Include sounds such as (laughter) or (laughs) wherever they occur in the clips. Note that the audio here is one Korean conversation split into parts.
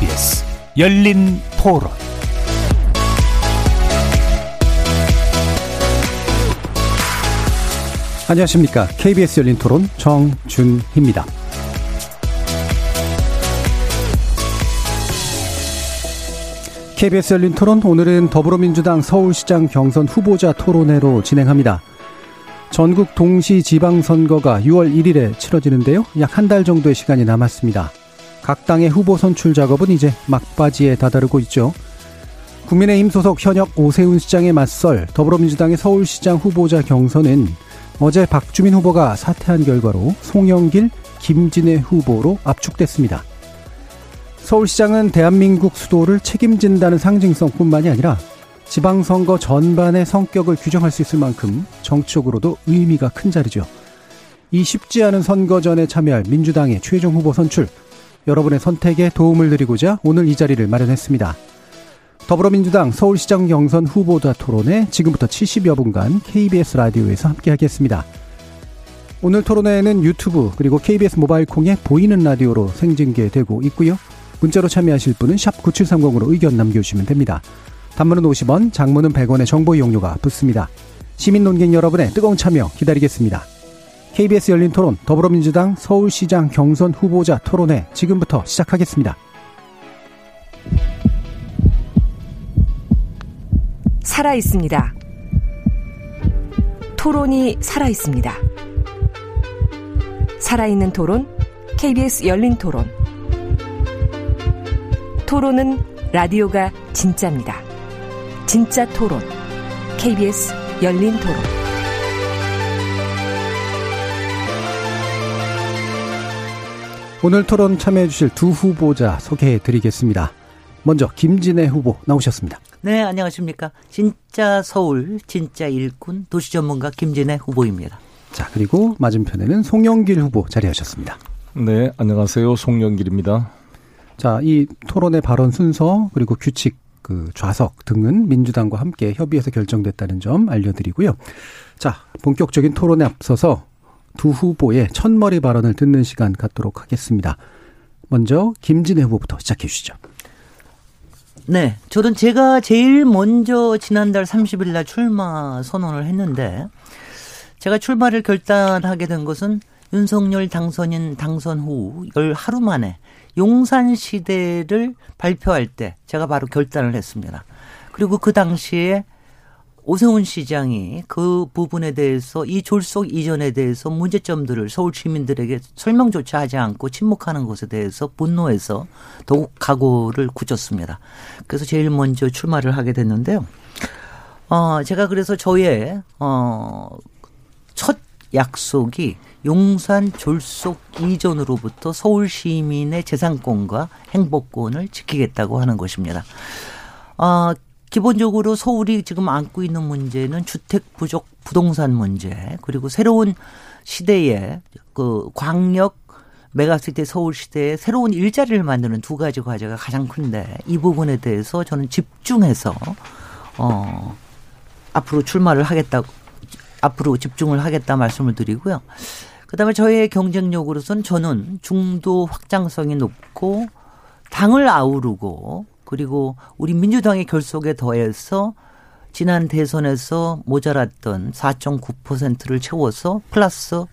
KBS 열린 토론 안녕하십니까. KBS 열린 토론 정준희입니다. KBS 열린 토론 오늘은 더불어민주당 서울시장 경선 후보자 토론회로 진행합니다. 전국 동시 지방선거가 6월 1일에 치러지는데요. 약 한 달 정도의 시간이 남았습니다. 각 당의 후보 선출 작업은 이제 막바지에 다다르고 있죠. 국민의힘 소속 현역 오세훈 시장에 맞설 더불어민주당의 서울시장 후보자 경선은 어제 박주민 후보가 사퇴한 결과로 송영길, 김진애 후보로 압축됐습니다. 서울시장은 대한민국 수도를 책임진다는 상징성뿐만이 아니라 지방선거 전반의 성격을 규정할 수 있을 만큼 정치적으로도 의미가 큰 자리죠. 이 쉽지 않은 선거전에 참여할 민주당의 최종 후보 선출, 여러분의 선택에 도움을 드리고자 오늘 이 자리를 마련했습니다. 더불어민주당 서울시장 경선 후보자 토론회 지금부터 70여 분간 KBS 라디오에서 함께하겠습니다. 오늘 토론회는 유튜브 그리고 KBS 모바일 콩에 보이는 라디오로 생중계되고 있고요. 문자로 참여하실 분은 9730으로 의견 남겨주시면 됩니다. 단문은 50원, 장문은 100원의 정보 이용료가 붙습니다. 시민 논객 여러분의 뜨거운 참여 기다리겠습니다. KBS 열린 토론 더불어민주당 서울시장 경선 후보자 토론회 지금부터 시작하겠습니다. 살아 있습니다. 토론이 살아 있습니다. 살아있는 토론, KBS 열린 토론. 토론은 라디오가 진짜입니다. 진짜 토론. KBS 열린 토론. 오늘 토론 참여해 주실 두 후보자 소개해 드리겠습니다. 먼저 김진애 후보 나오셨습니다. 네, 안녕하십니까. 진짜 서울, 진짜 일꾼, 도시 전문가 김진애 후보입니다. 자, 그리고 맞은편에는 송영길 후보 자리하셨습니다. 네, 안녕하세요. 송영길입니다. 자, 이 토론의 발언 순서 그리고 규칙 그 좌석 등은 민주당과 함께 협의해서 결정됐다는 점 알려드리고요. 자, 본격적인 토론에 앞서서 두 후보의 첫머리 발언을 듣는 시간 갖도록 하겠습니다. 먼저 김진애 후보부터 시작해 주시죠. 네. 저는 제가 제일 먼저 지난달 30일 날 출마 선언을 했는데 제가 출마를 결단하게 된 것은 윤석열 당선인 당선 후 열 하루 만에 용산 시대를 발표할 때 제가 바로 결단을 했습니다. 그리고 그 당시에 오세훈 시장이 그 부분에 대해서 이 졸속 이전에 대해서 문제점들을 서울 시민들에게 설명조차 하지 않고 침묵하는 것에 대해서 분노해서 더욱 각오를 굳혔습니다. 그래서 제일 먼저 출마를 하게 됐는데요. 어, 제가 그래서 저의, 어, 첫 약속이 용산 졸속 이전으로부터 서울 시민의 재산권과 행복권을 지키겠다고 하는 것입니다. 어, 기본적으로 서울이 지금 안고 있는 문제는 주택 부족 부동산 문제 그리고 새로운 시대에 그 광역 메가시티 서울 시대에 새로운 일자리를 만드는 두 가지 과제가 가장 큰데 이 부분에 대해서 저는 집중해서 어 앞으로 출마를 하겠다 앞으로 집중을 하겠다 말씀을 드리고요. 그다음에 저의 경쟁력으로서는 저는 중도 확장성이 높고 당을 아우르고 그리고 우리 민주당의 결속에 더해서 지난 대선에서 모자랐던 4.9%를 채워서 플러스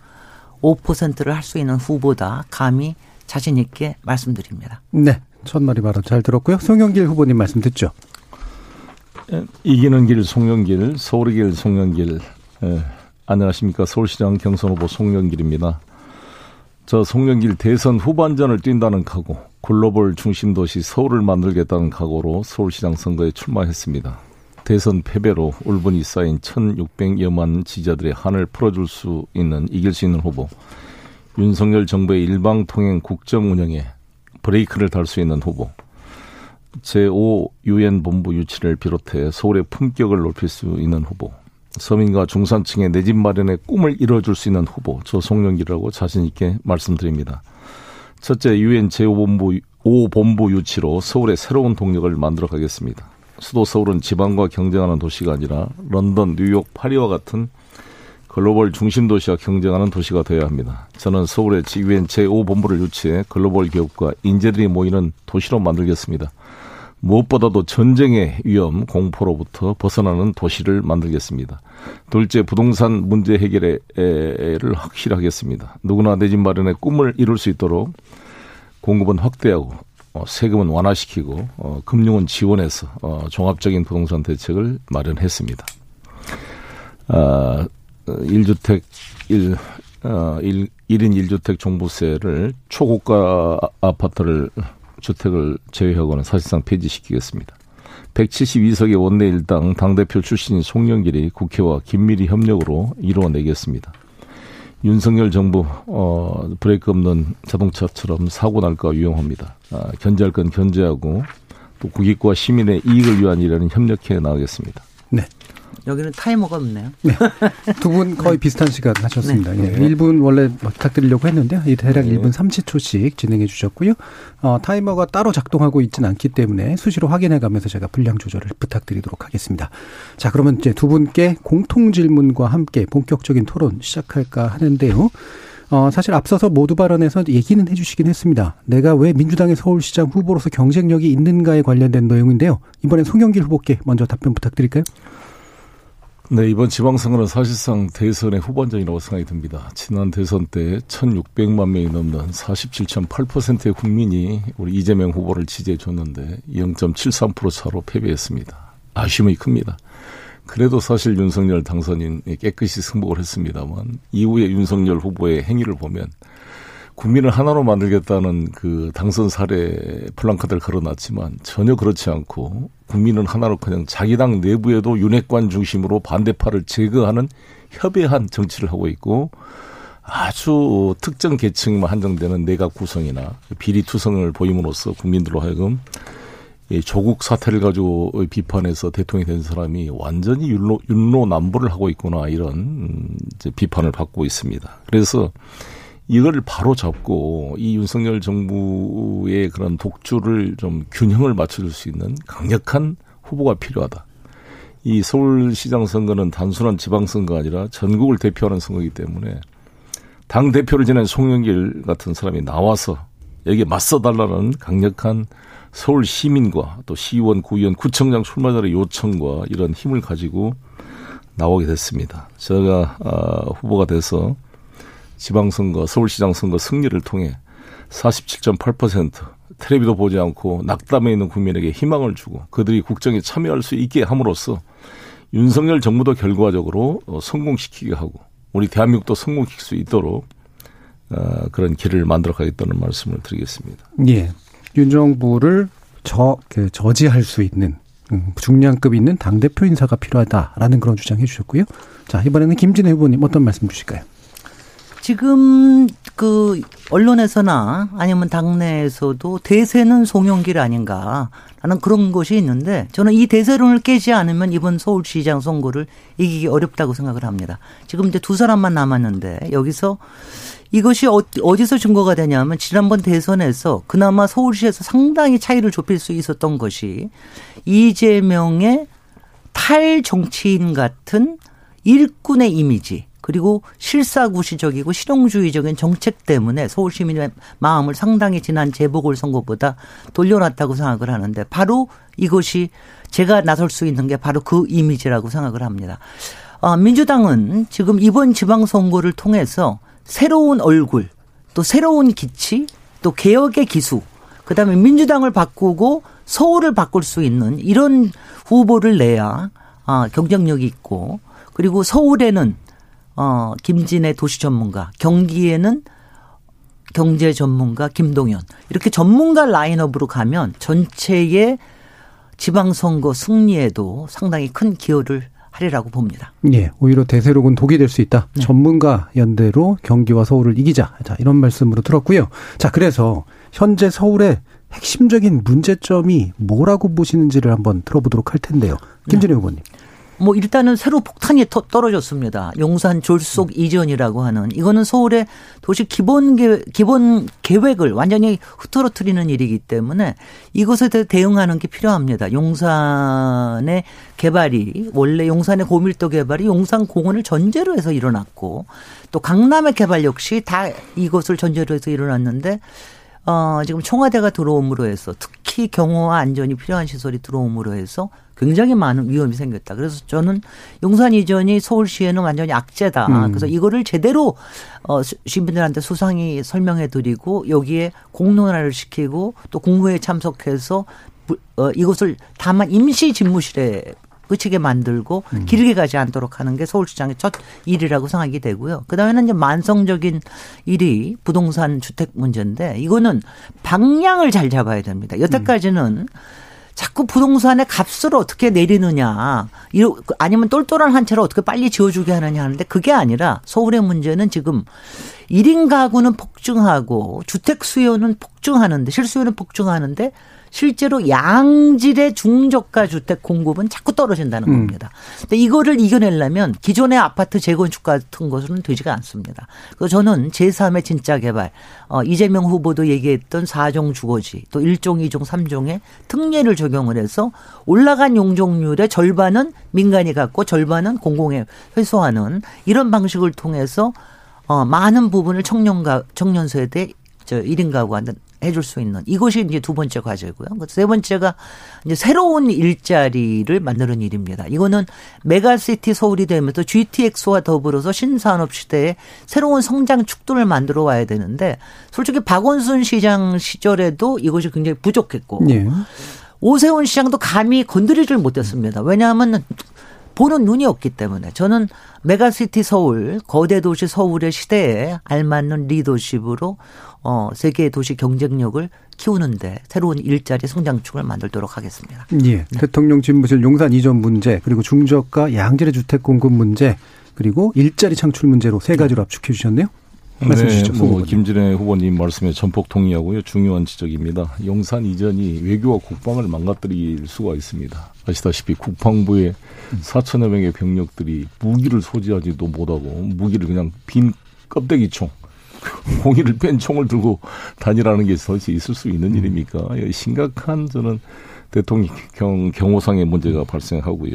5%를 할 수 있는 후보다 감히 자신 있게 말씀드립니다. 네. 첫머리 발언 잘 들었고요. 송영길 후보님 말씀 듣죠. 이기는 길 송영길, 서울의 길 송영길. 예, 안녕하십니까. 서울시장 경선 후보 송영길입니다. 저 송영길 대선 후반전을 뛴다는 각오, 글로벌 중심 도시 서울을 만들겠다는 각오로 서울시장 선거에 출마했습니다. 대선 패배로 울분이 쌓인 1,600여만 지지자들의 한을 풀어줄 수 있는 이길 수 있는 후보. 윤석열 정부의 일방 통행 국정 운영에 브레이크를 달 수 있는 후보. 제5 유엔 본부 유치를 비롯해 서울의 품격을 높일 수 있는 후보. 서민과 중산층의 내 집 마련의 꿈을 이뤄줄 수 있는 후보 저 송영길이라고 자신 있게 말씀드립니다. 첫째 유엔 제5본부 5본부 유치로 서울의 새로운 동력을 만들어 가겠습니다. 수도 서울은 지방과 경쟁하는 도시가 아니라 런던, 뉴욕, 파리와 같은 글로벌 중심 도시와 경쟁하는 도시가 되어야 합니다. 저는 서울에 지구엔 제5본부를 유치해 글로벌 기업과 인재들이 모이는 도시로 만들겠습니다. 무엇보다도 전쟁의 위험, 공포로부터 벗어나는 도시를 만들겠습니다. 둘째, 부동산 문제 해결을 확실하겠습니다. 누구나 내 집 마련의 꿈을 이룰 수 있도록 공급은 확대하고 어, 세금은 완화시키고 어, 금융은 지원해서 어, 종합적인 부동산 대책을 마련했습니다. 아, 1주택 1, 어, 1, 1인 1주택 종부세를 초고가 아파트를 주택을 제외하고는 사실상 폐지시키겠습니다. 172석의 원내 일당 당대표 출신인 송영길이 국회와 긴밀히 협력으로 이루어내겠습니다. 윤석열 정부 어 브레이크 없는 자동차처럼 사고 날까 위험합니다. 아, 견제할 건 견제하고 또 국익과 시민의 이익을 위한 일에는 협력해 나가겠습니다. 네. 여기는 타이머가 없네요. 네. 두 분 거의 비슷한 시간 하셨습니다. 네. 예. 1분 원래 부탁드리려고 했는데요. 이 대략 네. 1분 30초씩 진행해 주셨고요. 어, 타이머가 따로 작동하고 있지는 않기 때문에 수시로 확인해 가면서 제가 분량 조절을 부탁드리도록 하겠습니다. 자, 그러면 이제 두 분께 공통 질문과 함께 본격적인 토론 시작할까 하는데요. 어, 사실 앞서서 모두 발언에서 얘기는 해주시긴 했습니다. 내가 왜 민주당의 서울시장 후보로서 경쟁력이 있는가에 관련된 내용인데요. 이번엔 송영길 후보께 먼저 답변 부탁드릴까요? 네, 이번 지방선거는 사실상 대선의 후반전이라고 생각이 듭니다. 지난 대선 때 1,600만 명이 넘는 47.8%의 국민이 우리 이재명 후보를 지지해 줬는데 0.73% 차로 패배했습니다. 아쉬움이 큽니다. 그래도 사실 윤석열 당선인이 깨끗이 승복을 했습니다만 이후에 윤석열 후보의 행위를 보면 국민을 하나로 만들겠다는 그 당선 사례 플랑카드를 걸어놨지만 전혀 그렇지 않고 국민은 하나로 그냥 자기 당 내부에도 윤핵관 중심으로 반대파를 제거하는 협의한 정치를 하고 있고 아주 특정 계층만 한정되는 내각 구성이나 비리 투성을 보임으로써 국민들로 하여금 이 조국 사태를 가지고 비판해서 대통령이 된 사람이 완전히 율로, 율로 남부를 하고 있구나 이런 이제 비판을 받고 있습니다. 그래서 이걸 바로 잡고 이 윤석열 정부의 그런 독주를 좀 균형을 맞춰줄 수 있는 강력한 후보가 필요하다. 이 서울시장 선거는 단순한 지방선거가 아니라 전국을 대표하는 선거이기 때문에 당 대표를 지낸 송영길 같은 사람이 나와서 여기에 맞서달라는 강력한 서울 시민과 또 시의원, 구의원, 구청장 출마자의 요청과 이런 힘을 가지고 나오게 됐습니다. 제가 아, 후보가 돼서 지방선거, 서울시장 선거 승리를 통해 47.8% 텔레비도 보지 않고 낙담해 있는 국민에게 희망을 주고 그들이 국정에 참여할 수 있게 함으로써 윤석열 정부도 결과적으로 어, 성공시키게 하고 우리 대한민국도 성공시킬 수 있도록 어, 그런 길을 만들어 가겠다는 말씀을 드리겠습니다. 예. 윤 정부를 저, 그, 저지할 수 있는 음, 중량급 있는 당대표 인사가 필요하다라는 그런 주장해 주셨고요. 자, 이번에는 김진애 후보님 어떤 말씀 주실까요? 지금 그 언론에서나 아니면 당내에서도 대세는 송영길 아닌가라는 그런 것이 있는데 저는 이 대세론을 깨지 않으면 이번 서울시장 선거를 이기기 어렵다고 생각을 합니다. 지금 이제 두 사람만 남았는데 여기서 이것이 어, 어디서 증거가 되냐면 지난번 대선에서 그나마 서울시에서 상당히 차이를 좁힐 수 있었던 것이 이재명의 탈 정치인 같은 일꾼의 이미지 그리고 실사구시적이고 실용주의적인 정책 때문에 서울 시민의 마음을 상당히 지난 재보궐선거보다 돌려놨다고 생각을 하는데 바로 이것이 제가 나설 수 있는 게 바로 그 이미지라고 생각을 합니다. 아, 민주당은 지금 이번 지방선거를 통해서 새로운 얼굴, 또 새로운 기치, 또 개혁의 기수, 그 다음에 민주당을 바꾸고 서울을 바꿀 수 있는 이런 후보를 내야 아, 경쟁력이 있고 그리고 서울에는 어, 김진애 도시 전문가, 경기에는 경제 전문가 김동연 이렇게 전문가 라인업으로 가면 전체의 지방선거 승리에도 상당히 큰 기여를 하리라고 봅니다. 예, 오히려 대세록은 독이 될 수 있다. 네. 전문가 연대로 경기와 서울을 이기자. 자, 이런 말씀으로 들었고요. 자, 그래서 현재 서울의 핵심적인 문제점이 뭐라고 보시는지를 한번 들어보도록 할 텐데요. 김진애 네. 후보님. 뭐 일단은 새로 폭탄이 터, 떨어졌습니다. 용산 졸속 이전이라고 하는 이거는 서울의 도시 기본 계 기본 계획을 완전히 흐트러뜨리는 일이기 때문에 이것에 대해 대응하는 게 필요합니다. 용산의 개발이 원래 용산의 고밀도 개발이 용산 공원을 전제로 해서 일어났고 또 강남의 개발 역시 다 이것을 전제로 해서 일어났는데 어, 지금 청와대가 들어옴으로 해서 특히 경호와 안전이 필요한 시설이 들어옴으로 해서 굉장히 많은 위험이 생겼다. 그래서 저는 용산 이전이 서울시에는 완전히 악재다. 음. 그래서 이거를 제대로 어, 시민들한테 수상히 설명해 드리고 여기에 공론화를 시키고 또 국무회에 참석해서 어, 이것을 다만 임시 집무실에 그치게 만들고 음. 길게 가지 않도록 하는 게 서울시장의 첫 일이라고 생각이 되고요. 그다음에는 이제 만성적인 일이 부동산 주택 문제인데 이거는 방향을 잘 잡아야 됩니다. 여태까지는 음. 자꾸 부동산의 값을 어떻게 내리느냐, 아니면 똘똘한 한 채를 어떻게 빨리 지어주게 하느냐 하는데 그게 아니라 서울의 문제는 지금 1인 가구는 폭증하고 주택 수요는 폭증하는데 실수요는 폭증하는데 실제로 양질의 중저가 주택 공급은 자꾸 떨어진다는 음. 겁니다. 근데 이거를 이겨내려면 기존의 아파트 재건축 같은 것은 되지가 않습니다. 그래서 저는 제3의 진짜 개발, 어, 이재명 후보도 얘기했던 4종 주거지, 또 1종, 2종, 3종의 특례를 적용을 해서 올라간 용적률의 절반은 민간이 갖고 절반은 공공에 회수하는 이런 방식을 통해서 어, 많은 부분을 청년가, 청년 세대, 저 1인 가구한테 해줄 수 있는 이것이 이제 두 번째 과제고요. 세 번째가 이제 새로운 일자리를 만드는 일입니다. 이거는 메가시티 서울이 되면서 GTX와 더불어서 신산업 시대에 새로운 성장 축도를 만들어 와야 되는데 솔직히 박원순 시장 시절에도 이것이 굉장히 부족했고 네. 오세훈 시장도 감히 건드리질 못했습니다. 왜냐하면 보는 눈이 없기 때문에 저는 메가시티 서울, 거대 도시 서울의 시대에 알맞는 리더십으로 어, 세계 도시 경쟁력을 키우는데 새로운 일자리 성장축을 만들도록 하겠습니다. 예. 네. 대통령 집무실 용산 이전 문제, 그리고 중저가 양질의 주택 공급 문제, 그리고 일자리 창출 문제로 세 가지로 압축해 주셨네요. 말씀 주시죠. 네, 뭐 김진애 후보님 말씀에 전폭 동의하고요. 중요한 지적입니다. 용산 이전이 외교와 국방을 망가뜨릴 수가 있습니다. 아시다시피 국방부에 4천여 명의 병력들이 무기를 소지하지도 못하고 무기를 그냥 빈 껍데기총 (laughs) 공기를 뺀 총을 들고 다니라는 게 도대체 있을 수 있는 일입니까? 심각한 저는 대통령 경호상의 문제가 발생하고요.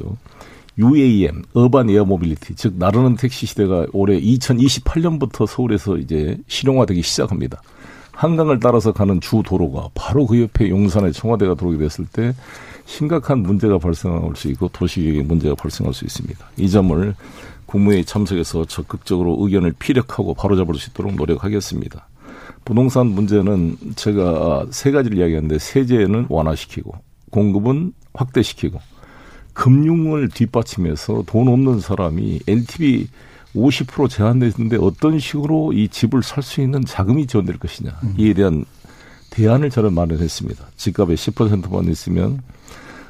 UAM, Urban Air Mobility, 즉 나르는 택시 시대가 올해 2028년부터 서울에서 이제 실용화되기 시작합니다. 한강을 따라서 가는 주 도로가 바로 그 옆에 용산에 청와대가 들어오게 됐을 때 심각한 문제가 발생할 수 있고 도시계획의 문제가 발생할 수 있습니다. 이 점을 국무회의 참석해서 적극적으로 의견을 피력하고 바로잡을 수 있도록 노력하겠습니다. 부동산 문제는 제가 세 가지를 이야기했는데 세제는 완화시키고 공급은 확대시키고 금융을 뒷받침해서 돈 없는 사람이 LTV 50% 제한돼 있는데 어떤 식으로 이 집을 살 수 있는 자금이 지원될 것이냐 음. 이에 대한 대안을 저는 마련했습니다. 집값의 10%만 있으면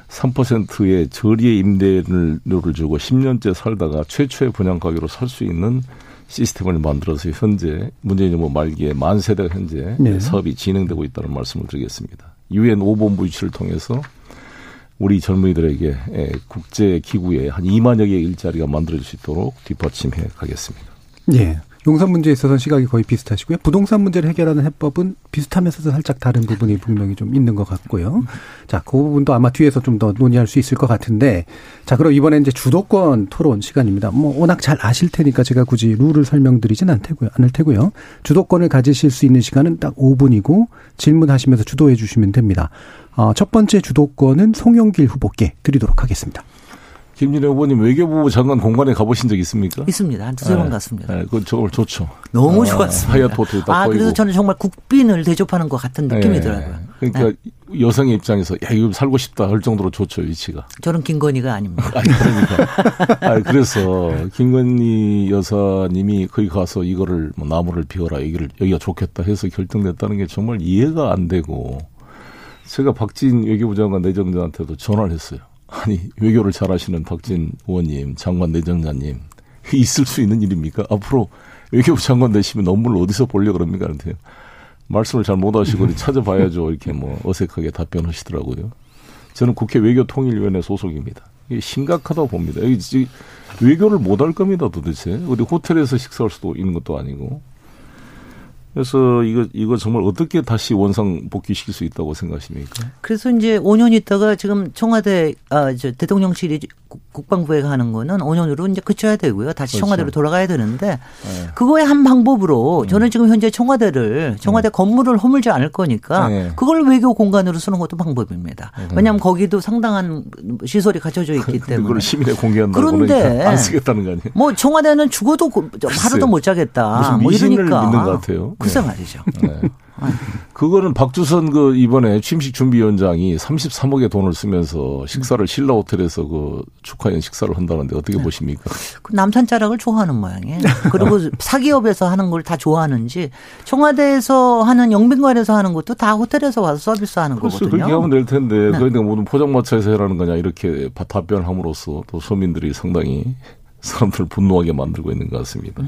3%의 저리의 임대료를 주고 10년째 살다가 최초의 분양 가격으로 살 수 있는 시스템을 만들어서 현재 문재인 정부 말기에 만 세대가 현재 네. 사업이 진행되고 있다는 말씀을 드리겠습니다. 유엔 5본부 유치를 통해서 우리 젊은이들에게 국제 기구에 한 2만여 개의 일자리가 만들어질 수 있도록 뒷받침해 가겠습니다. 예. 용산 문제에 있어서는 시각이 거의 비슷하시고요. 부동산 문제를 해결하는 해법은 비슷하면서도 살짝 다른 부분이 분명히 좀 있는 것 같고요. 자, 그 부분도 아마 뒤에서 좀 더 논의할 수 있을 것 같은데, 자, 그럼 이번에 이제 주도권 토론 시간입니다. 뭐 워낙 잘 아실 테니까 제가 굳이 룰을 설명드리진 않테고요, 않을 테고요. 주도권을 가지실 수 있는 시간은 딱 5분이고 질문하시면서 주도해 주시면 됩니다. 어, 첫 번째 주도권은 송영길 후보께 드리도록 하겠습니다. 김진애 후보님 외교부 장관 공간에 가보신 적 있습니까? 있습니다. 한 두세 번 네. 갔습니다. 네, 그건 정말 좋죠. 너무 아, 좋았습니다. 하얏 호텔 딱 아, 보이고. 그래서 저는 정말 국빈을 대접하는 것 같은 느낌이 네. 들어요. 그러니까 네. 여성의 입장에서 야 이거 살고 싶다 할 정도로 좋죠 위치가. 저는 김건희가 아닙니다. (laughs) 아니 그러니까. 아니, 그래서 김건희 여사님이 거기 가서 이거를 뭐 나무를 비워라 여기를 여기가 좋겠다 해서 결정됐다는 게 정말 이해가 안 되고 제가 박진 외교부 장관 내정자한테도 전화를 했어요. 아니 외교를 잘하시는 박진 의원님, 장관 내정자님 있을 수 있는 일입니까? 앞으로 외교부 장관 되시면 논문을 어디서 보려 그럽니까? 그런데 말씀을 잘 못하시고 (laughs) 찾아봐야죠. 이렇게 뭐 어색하게 답변하시더라고요. 저는 국회 외교통일위원회 소속입니다. 이게 심각하다고 봅니다. 여기 외교를 못할 겁니다, 도대체. 어디 호텔에서 식사할 수도 있는 것도 아니고. 그래서 이거 이거 정말 어떻게 다시 원상 복귀시킬 수 있다고 생각하십니까? 그래서 이제 5년 있다가 지금 청와대 아저 대통령실이 국방부에 가는 거는 5년으로 이제 그쳐야 되고요. 다시 그렇죠. 청와대로 돌아가야 되는데 네. 그거의 한 방법으로 음. 저는 지금 현재 청와대를 청와대 네. 건물을 허물지 않을 거니까 네. 그걸 외교 공간으로 쓰는 것도 방법입니다. 네. 왜냐하면 거기도 상당한 시설이 갖춰져 있기 때문에 그걸 시민에 공개한다고 그런데 안 쓰겠다는 거 아니에요? 뭐 청와대는 죽어도 하루도 못 자겠다. 뭐 이러니까 믿는 것 같아요. 글쎄 말이죠. 네. 그거는 박주선 그 이번에 취임식 준비위원장이 33억의 돈을 쓰면서 식사를 신라 호텔에서 그 축하연 식사를 한다는데 어떻게 네. 보십니까? 그 남산 자락을 좋아하는 모양이에요. 그리고 사기업에서 하는 걸 다 좋아하는지 청와대에서 하는 영빈관에서 하는 것도 다 호텔에서 와서 서비스하는 거거든요. 그렇게 하면 될 텐데 네. 그런데 모든 포장마차에서 해라는 거냐 이렇게 답변함으로써 또 서민들이 상당히 사람들을 분노하게 만들고 있는 것 같습니다.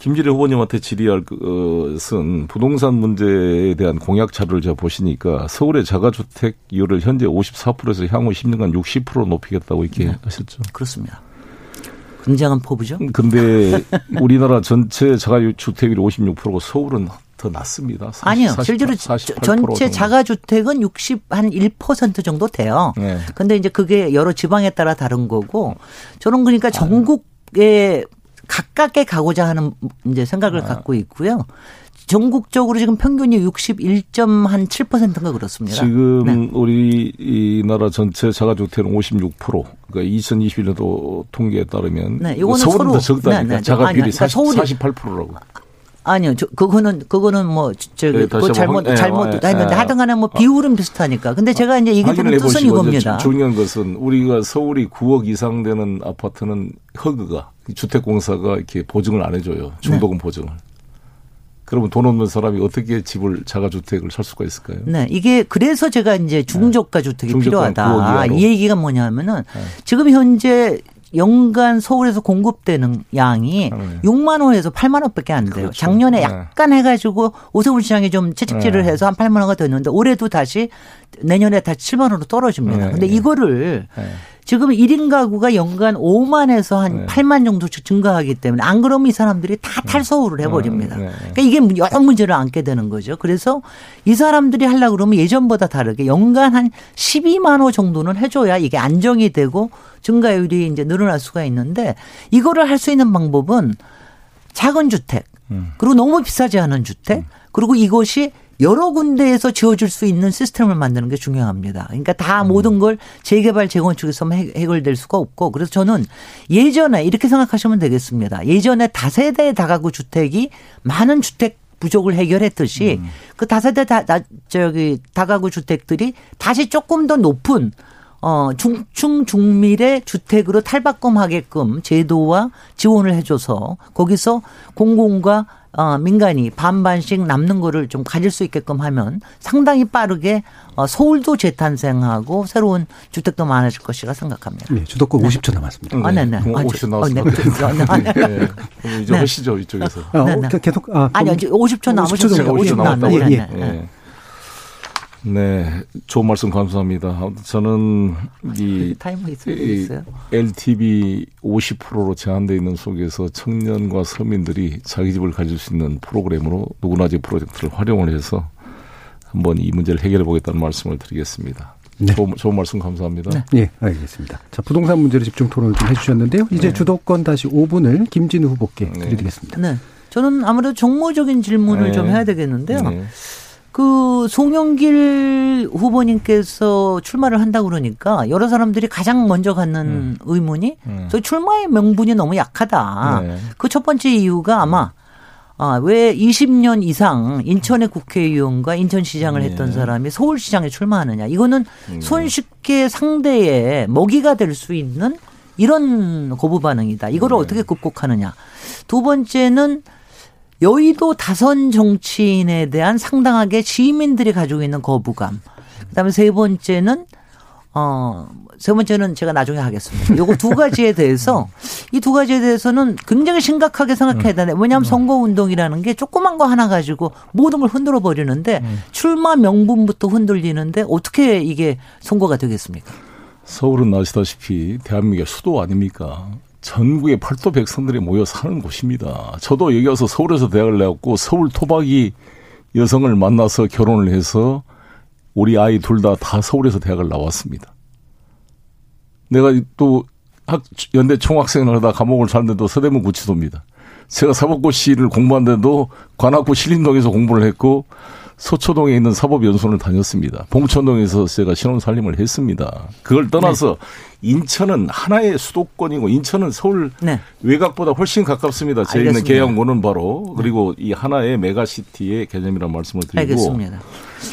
김진애 후보님한테 질의할 것은 부동산 문제에 대한 공약 자료를 제가 보시니까 서울의 자가주택 이율을 현재 54%에서 향후 10년간 60% 높이겠다고 이렇게 네. 하셨죠. 그렇습니다. 굉장한 포부죠. 근데 우리나라 전체 자가주택률이 56%고 서울은 더 낮습니다. 40, 아니요. 40, 실제로 48, 전체 자가주택은 60한 1% 정도 돼요. 네. 근데 이제 그게 여러 지방에 따라 다른 거고 저는 그러니까 전국에 가깝게 가고자 하는 이제 생각을 아. 갖고 있고요. 전국적으로 지금 평균이 61.7%인가 그렇습니다. 지금 네. 우리나라 전체 자가주택은 56%. 그러니까 2021년도 통계에 따르면 네, 이거는 서울은 서로, 더 적다니까 네, 네. 자가 비율이 그러니까 40, 48%라고. 아니요, 저, 그거는 그거는 뭐 저기 네, 그 잘못 네, 잘못 네, 했는데 네. 하여튼 간에 뭐 비율은 비슷하니까. 근데 제가 이제 얘기드는 뜻은 이겁니다. 중요한 것은 우리가 서울이 9억 이상 되는 아파트는 허그가 주택공사가 이렇게 보증을 안 해줘요. 중도금 네. 보증을. 그러면 돈 없는 사람이 어떻게 집을 자가주택을 살 수가 있을까요? 네. 이게 그래서 제가 이제 중저가 주택이 중저가 필요하다. 이 얘기가 뭐냐면은 네. 지금 현재 연간 서울에서 공급되는 양이 네. 6만 원에서 8만 원밖에 안 돼요. 그렇죠. 작년에 네. 약간 해가지고 오세훈 시장이 좀 채찍질을 네. 해서 한 8만 원가 됐는데 올해도 다시 내년에 다시 7만 원으로 떨어집니다. 네. 근데 이거를 네. 지금 1인 가구가 연간 5만에서 한 네. 8만 정도 증가하기 때문에 안 그러면 이 사람들이 다 네. 탈서울을 해버립니다. 네. 네. 그러니까 이게 여러 문제를 안게 되는 거죠. 그래서 이 사람들이 하려고 그러면 예전보다 다르게 연간 한 12만 호 정도는 해줘야 이게 안정이 되고 증가율이 이제 늘어날 수가 있는데 이거를 할 수 있는 방법은 작은 주택 음. 그리고 너무 비싸지 않은 주택 음. 그리고 이것이 여러 군데에서 지어줄 수 있는 시스템을 만드는 게 중요합니다. 그러니까 다 음. 모든 걸 재개발 재건축에서만 해결될 수가 없고 그래서 저는 예전에 이렇게 생각하시면 되겠습니다. 예전에 다세대 다가구 주택이 많은 주택 부족을 해결했듯이 음. 그 다세대 다, 다 저기 다가구 주택들이 다시 조금 더 높은 어, 중충 중밀의 주택으로 탈바꿈하게끔 제도와 지원을 해줘서 거기서 공공과 어, 민간이 반반씩 남는 거를 좀 가질 수 있게끔 하면 상당히 빠르게 어, 서울도 재탄생하고 새로운 주택도 많아질 것이라 생각합니다. 네, 주도권 네. 50초 남았습니다. 아, 네네. 네. 50초 남았습니다. 어, 네. 네. 네. 네. 이제 네. 하시죠, 이쪽에서. 아, 네, 네. 계속, 아, 아니, 이제 50초 남으셨습니다. 50초 남았다고. 예, 예. 네. 네, 좋은 말씀 감사합니다. 저는 이, 이 LTV 50%로 제한되어 있는 속에서 청년과 서민들이 자기 집을 가질 수 있는 프로그램으로 누구나 집 프로젝트를 활용을 해서 한번 이 문제를 해결해 보겠다는 말씀을 드리겠습니다. 네. 좋은, 좋은 말씀 감사합니다. 네. 네, 알겠습니다. 자, 부동산 문제로 집중 토론을 좀 해주셨는데요. 이제 네. 주도권 다시 5분을 김진우 후보께 네. 드리겠습니다. 네. 저는 아무래도 정무적인 질문을 네. 좀 해야 되겠는데요. 네. 그 송영길 후보님께서 출마를 한다고 그러니까 여러 사람들이 가장 먼저 갖는 음. 의문이 음. 저 출마의 명분이 너무 약하다. 네. 그첫 번째 이유가 아마 아, 왜 20년 이상 인천의 국회의원과 인천시장을 네. 했던 사람이 서울시장에 출마하느냐. 이거는 네. 손쉽게 상대의 먹이가 될 수 있는 이런 거부 반응이다. 이거를 네. 어떻게 극복하느냐. 두 번째는 여의도 다선 정치인에 대한 상당하게 시민들이 가지고 있는 거부감. 그다음에 세 번째는 어, 세 번째는 제가 나중에 하겠습니다. 요거 두 가지에 대해서 이 두 가지에 대해서는 굉장히 심각하게 생각해야 되는데 왜냐하면 선거 운동이라는 게 조그만 거 하나 가지고 모든 걸 흔들어 버리는데 출마 명분부터 흔들리는데 어떻게 이게 선거가 되겠습니까? 서울은 아시다시피 대한민국의 수도 아닙니까? 전국의 팔도 백성들이 모여 사는 곳입니다. 저도 여기 와서 서울에서 대학을 나왔고 서울 토박이 여성을 만나서 결혼을 해서 우리 아이 둘 다다 서울에서 대학을 나왔습니다. 내가 또 학, 연대 총학생을 하다 감옥을 살는데도 서대문 구치소입니다. 제가 사법고시를 공부하는데도 관악구 신림동에서 공부를 했고 서초동에 있는 사법연수원을 다녔습니다. 봉천동에서 제가 신혼살림을 했습니다. 그걸 떠나서 네. 인천은 하나의 수도권이고 인천은 서울 네. 외곽보다 훨씬 가깝습니다. 제 있는 계양구는 바로 그리고 이 하나의 메가시티의 개념이라는 말씀을 드리고 알겠습니다.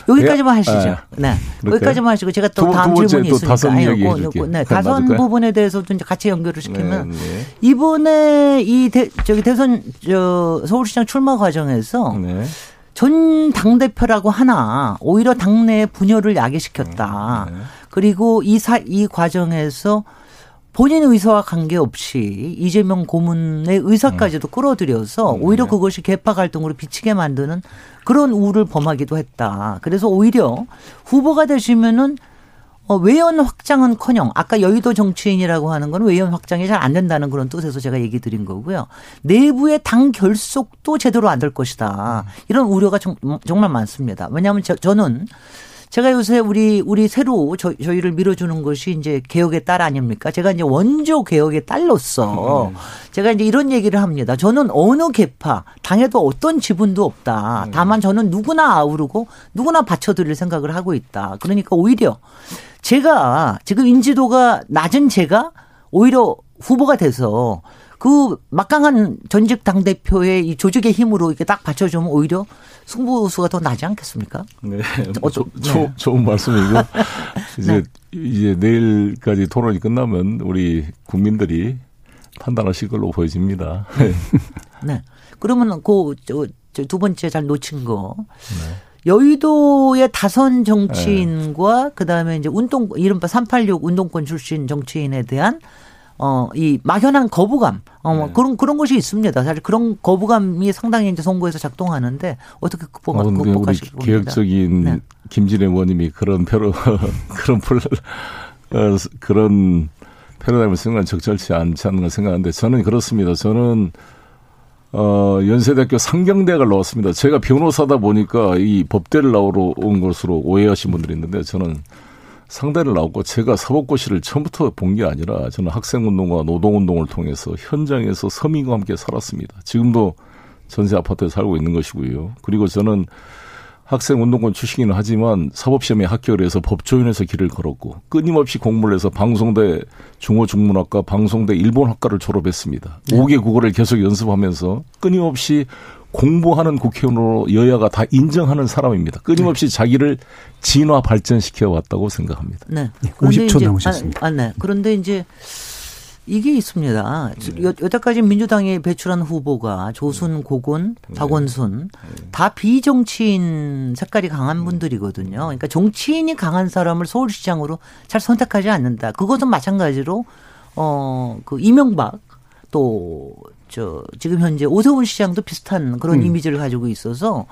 여기까지만 하시죠. 네. 네. 여기까지만 하시고 제가 또 두, 다음 두 질문이 있으니까. 다선 아니, 요거, 요거, 네. 다선 부분에 대해서도 이제 같이 연결을 시키면 네, 네. 이번에 이 대, 저기 대선 저 서울시장 출마 과정에서 네. 전 당대표라고 하나 오히려 당내 분열을 야기시켰다. 네. 그리고 이 사, 이 과정에서 본인 의사와 관계없이 이재명 고문의 의사까지도 음. 끌어들여서 오히려 그것이 개파 갈등으로 비치게 만드는 그런 우를 범하기도 했다. 그래서 오히려 후보가 되시면은 어, 외연 확장은커녕 아까 여의도 정치인이라고 하는 건 외연 확장이 잘 안 된다는 그런 뜻에서 제가 얘기 드린 거고요. 내부의 당 결속도 제대로 안 될 것이다. 이런 우려가 정, 말 많습니다. 왜냐하면 저, 저는 제가 요새 우리 우리 새로 저, 저희를 밀어주는 것이 이제 개혁의 딸 아닙니까? 제가 이제 원조 개혁의 딸로서 음. 제가 이제 이런 얘기를 합니다. 저는 어느 개파 당에도 어떤 지분도 없다. 음. 다만 저는 누구나 아우르고 누구나 받쳐드릴 생각을 하고 있다. 그러니까 오히려 제가 지금 인지도가 낮은 제가 오히려 후보가 돼서 그 막강한 전직 당 대표의 이 조직의 힘으로 이렇게 딱 받쳐주면 오히려 승부수가 더 나지 않겠습니까? 네. 뭐 조, 조, 네. 좋은 말씀이고 (laughs) 이제 네. 이제 내일까지 토론이 끝나면 우리 국민들이 판단하실 걸로 보여집니다. 네. (laughs) 네. 그러면 그두 번째 잘 놓친 거. 네. 여의도의 다선 정치인과 네. 그다음에 이제 운동 이른바 386 운동권 출신 정치인에 대한 어, 이 막연한 거부감, 어, 뭐 네. 그런, 그런 것이 있습니다. 사실 그런 거부감이 상당히 이제 선거에서 작동하는데 어떻게 극복, 어, 극복하실 겁니다. 개혁적인 네. 김진애 의원님이 그런 표로, (laughs) 그런 풀, 어, 그런 패러다임을 건 적절치 않지 않는 걸 생각하는데 저는 그렇습니다. 저는 어, 연세대학교 상경대학을 나왔습니다. 제가 변호사다 보니까 이 법대를 나오러 온 것으로 오해하신 분들이 있는데 저는 상대를 나왔고 제가 사법고시를 처음부터 본 게 아니라 저는 학생운동과 노동운동을 통해서 현장에서 서민과 함께 살았습니다. 지금도 전세 아파트에 살고 있는 것이고요. 그리고 저는 학생 운동권 출신이긴 하지만 사법시험에 합격을 해서 법조인에서 길을 걸었고 끊임없이 공부를 해서 방송대 중어중문학과 방송대 일본학과를 졸업했습니다. 네. 5개 국어를 계속 연습하면서 끊임없이 공부하는 국회의원으로 여야가 다 인정하는 사람입니다. 끊임없이 네. 자기를 진화 발전시켜 왔다고 생각합니다. 네. 50초 남으셨습니다. 아, 아, 네. 그런데 이제 이게 있습니다. 네. 여, 여태까지 민주당이 배출한 후보가 조순, 네. 고곤, 네. 박원순 네. 다 비정치인 색깔이 강한 네. 분들이거든요. 그러니까 정치인이 강한 사람을 서울시장으로 잘 선택하지 않는다. 그것은 마찬가지로 어 그 이명박 또 저 지금 현재 오세훈 시장도 비슷한 그런 음. 이미지를 가지고 있어서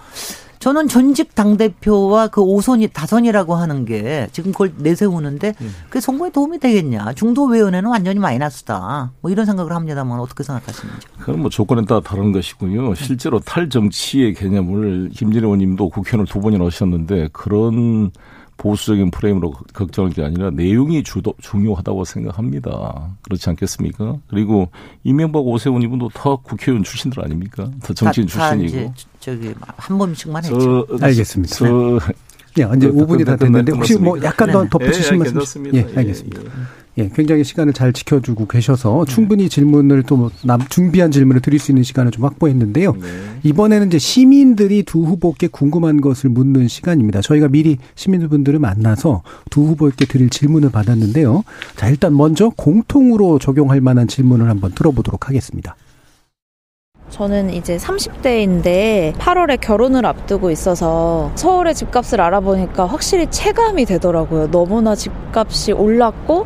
저는 전직 당 대표와 그 오선이 다선이라고 하는 게 지금 그걸 내세우는데 음. 그게 선거에 도움이 되겠냐. 중도위원회는 완전히 마이너스다. 뭐 이런 생각을 합니다만 어떻게 생각하시는지. 그건 뭐 조건에 따라 다른 것이고요. 실제로 탈 정치의 개념을 김진애 의원님도 국회의원을 두 번이나 하셨는데 그런 보수적인 프레임으로 걱정할 게 아니라 내용이 주도, 중요하다고 생각합니다. 그렇지 않겠습니까? 그리고 이명박 오세훈 이분도 다 국회의원 출신들 아닙니까? 다 정치인 다, 출신이고. 다 저기 한 번씩만 했죠. 저, 알겠습니다. 저, 네, 이제 5분이 다 됐는데 혹시 뭐 약간 더 덧붙이실 네, 말씀? 예, 알겠습니다. 예, 예. 예, 굉장히 시간을 잘 지켜주고 계셔서 네. 충분히 질문을 또 남 준비한 질문을 드릴 수 있는 시간을 좀 확보했는데요. 네. 이번에는 이제 시민들이 두 후보께 궁금한 것을 묻는 시간입니다. 저희가 미리 시민분들을 만나서 두 후보께 드릴 질문을 받았는데요. 자, 일단 먼저 공통으로 적용할 만한 질문을 한번 들어보도록 하겠습니다. 저는 이제 30대인데 8월에 결혼을 앞두고 있어서 서울의 집값을 알아보니까 확실히 체감이 되더라고요. 너무나 집값이 올랐고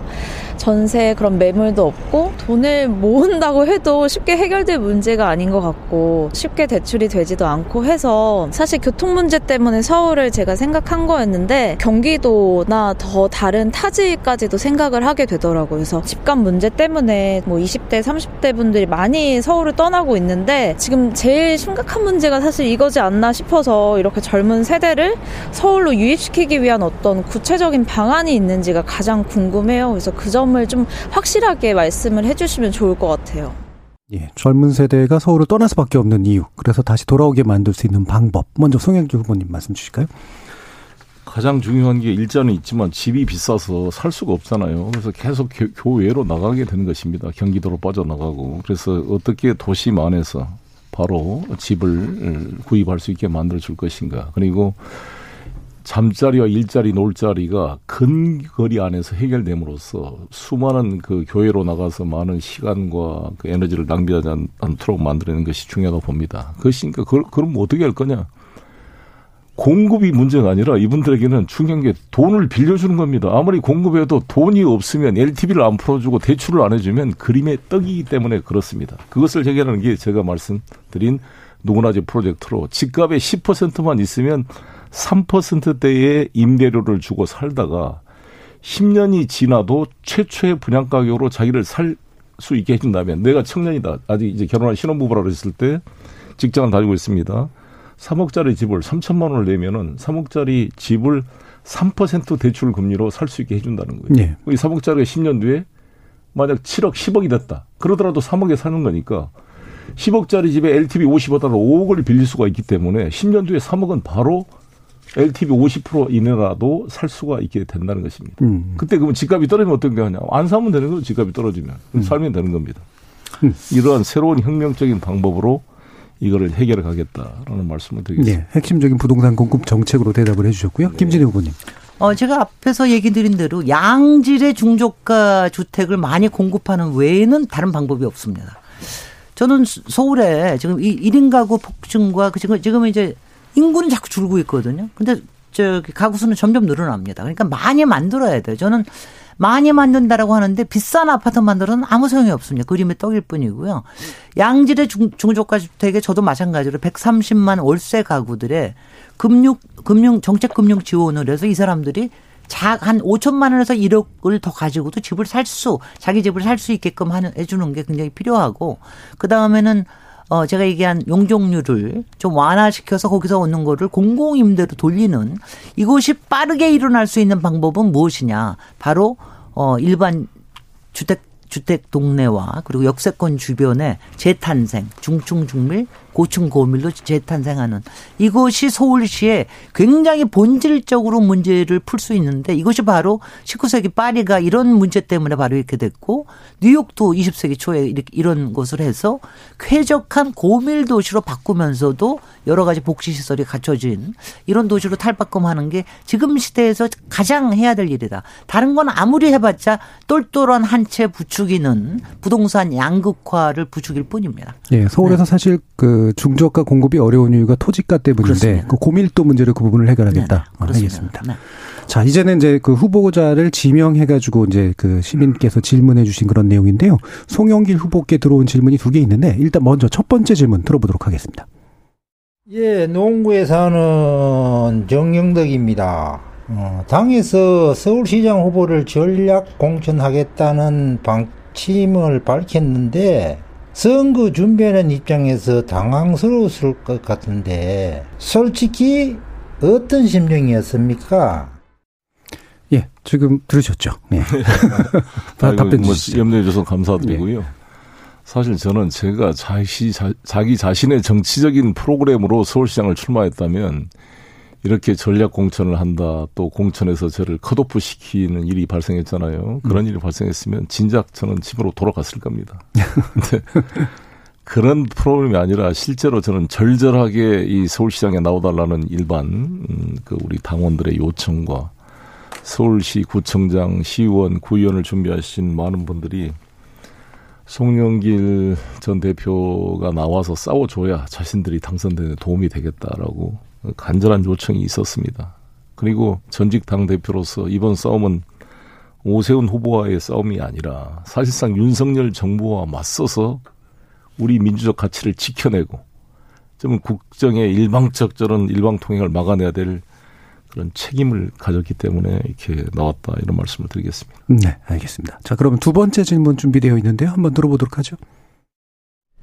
전세 그런 매물도 없고 돈을 모은다고 해도 쉽게 해결될 문제가 아닌 것 같고 쉽게 대출이 되지도 않고 해서 사실 교통 문제 때문에 서울을 제가 생각한 거였는데 경기도나 더 다른 타지까지도 생각을 하게 되더라고요. 그래서 집값 문제 때문에 뭐 20대, 30대 분들이 많이 서울을 떠나고 있는데 지금 제일 심각한 문제가 사실 이거지 않나 싶어서 이렇게 젊은 세대를 서울로 유입시키기 위한 어떤 구체적인 방안이 있는지가 가장 궁금해요. 그래서 그점 을 좀 확실하게 말씀을 해주시면 좋을 것 같아요. 예, 젊은 세대가 서울을 떠날 수밖에 없는 이유, 그래서 다시 돌아오게 만들 수 있는 방법. 먼저 송영기 후보님 말씀 주실까요? 가장 중요한 게 일자는 있지만 집이 비싸서 살 수가 없잖아요. 그래서 계속 교 외로 나가게 되는 것입니다. 경기도로 빠져나가고. 그래서 어떻게 도심 안에서 바로 집을 구입할 수 있게 만들어 줄 것인가. 그리고 잠자리와 일자리, 놀자리가 근거리 안에서 해결됨으로써 수많은 그 교회로 나가서 많은 시간과 그 에너지를 낭비하지 않도록 만드는 것이 중요하다고 봅니다. 그것이니까 그걸, 그럼 어떻게 할 거냐? 공급이 문제가 아니라 이분들에게는 중요한 게 돈을 빌려주는 겁니다. 아무리 공급해도 돈이 없으면 LTV를 안 풀어주고 대출을 안 해주면 그림의 떡이기 때문에 그렇습니다. 그것을 해결하는 게 제가 말씀드린 누구나제 프로젝트로 집값의 10%만 있으면 3%대의 임대료를 주고 살다가 10년이 지나도 최초의 분양 가격으로 자기를 살 수 있게 해준다면 내가 청년이다. 아직 이제 결혼한 신혼부부라 그랬을 때 직장을 다니고 있습니다. 3억짜리 집을 3천만 원을 내면은 3억짜리 집을 3% 대출 금리로 살 수 있게 해준다는 거예요. 네. 이 3억짜리가 10년 뒤에 만약 7억, 10억이 됐다. 그러더라도 3억에 사는 거니까 10억짜리 집에 LTV 50보다는 5억을 빌릴 수가 있기 때문에 10년 뒤에 3억은 바로 LTV 50% 이내라도 살 수가 있게 된다는 것입니다. 음. 그때 그러면 집값이 떨어지면 어떻게 하냐? 안 사면 되는 거죠. 집값이 떨어지면. 음. 살면 되는 겁니다. 음. 이러한 새로운 혁명적인 방법으로 이거를 해결해 가겠다라는 말씀을 드리겠습니다. 네, 핵심적인 부동산 공급 정책으로 대답을 해주셨고요. 네. 김진희 후보님. 어, 제가 앞에서 얘기 드린 대로 양질의 중저가 주택을 많이 공급하는 외에는 다른 방법이 없습니다. 저는 서울에 지금 이 1인 가구 폭증과 그 지금, 지금 이제 인구는 자꾸 줄고 있거든요. 근데 저기 가구 수는 점점 늘어납니다. 그러니까 많이 만들어야 돼요. 저는 많이 만든다라고 하는데 비싼 아파트 만들어는 아무 소용이 없습니다. 그림의 떡일 뿐이고요. 양질의 중, 중저가 주택에 저도 마찬가지로 130만 월세 가구들의 금융 금융 정책 금융 지원을 해서 이 사람들이 한 5천만 원에서 1억을 더 가지고도 집을 살 수, 자기 집을 살 수 있게끔 하는, 해주는 게 굉장히 필요하고, 그 다음에는 어 제가 얘기한 용적률을 좀 완화시켜서 거기서 오는 거를 공공임대로 돌리는 이것이 빠르게 일어날 수 있는 방법은 무엇이냐? 바로 어 일반 주택 주택 동네와 그리고 역세권 주변에 재탄생, 중충 중밀, 고층 고밀로 재탄생하는 이것이 서울시에 굉장히 본질적으로 문제를 풀 수 있는데 이것이 바로 19세기 파리가 이런 문제 때문에 바로 이렇게 됐고 뉴욕도 20세기 초에 이렇게 이런 것을 해서 쾌적한 고밀 도시로 바꾸면서도 여러 가지 복지 시설이 갖춰진 이런 도시로 탈바꿈하는 게 지금 시대에서 가장 해야 될 일이다. 다른 건 아무리 해봤자 똘똘한 한 채 부추기는 부동산 양극화를 부추길 뿐입니다. 예, 서울에서 네. 사실 그 중저가 공급이 어려운 이유가 토지가 때문인데 그렇습니다. 그 고밀도 문제를 그 부분을 해결하겠다. 네, 네. 알겠습니다. 네. 자, 이제는 이제 그 후보자를 지명해가지고 이제 그 시민께서 질문해 주신 그런 내용인데요. 송영길 후보께 들어온 질문이 두 개 있는데 일단 먼저 첫 번째 질문 들어보도록 하겠습니다. 예, 농구에 사는 정영덕입니다. 어, 당에서 서울시장 후보를 전략 공천하겠다는 방침을 밝혔는데 선거 준비하는 입장에서 당황스러웠을 것 같은데 솔직히 어떤 심정이었습니까? 예, 지금 들으셨죠? 예. (laughs) 답변 뭐 염려해 주셔서 감사드리고요. 예. 사실 저는 제가 자시, 자, 자기 자신의 정치적인 프로그램으로 서울시장을 출마했다면 이렇게 전략 공천을 한다 또 공천에서 저를 컷오프 시키는 일이 발생했잖아요. 그런 음. 일이 발생했으면 진작 저는 집으로 돌아갔을 겁니다. (laughs) 근데 그런 프로그램이 아니라 실제로 저는 절절하게 이 서울시장에 나오달라는 일반 음, 그 우리 당원들의 요청과 서울시 구청장, 시의원, 구의원을 준비하신 많은 분들이 송영길 전 대표가 나와서 싸워줘야 자신들이 당선되는 도움이 되겠다라고 간절한 요청이 있었습니다. 그리고 전직 당 대표로서 이번 싸움은 오세훈 후보와의 싸움이 아니라 사실상 윤석열 정부와 맞서서 우리 민주적 가치를 지켜내고 좀 국정의 일방적 저런 일방 통행을 막아내야 될 그런 책임을 가졌기 때문에 이렇게 나왔다 이런 말씀을 드리겠습니다. 네, 알겠습니다. 자, 그러면 두 번째 질문 준비되어 있는데요. 한번 들어보도록 하죠.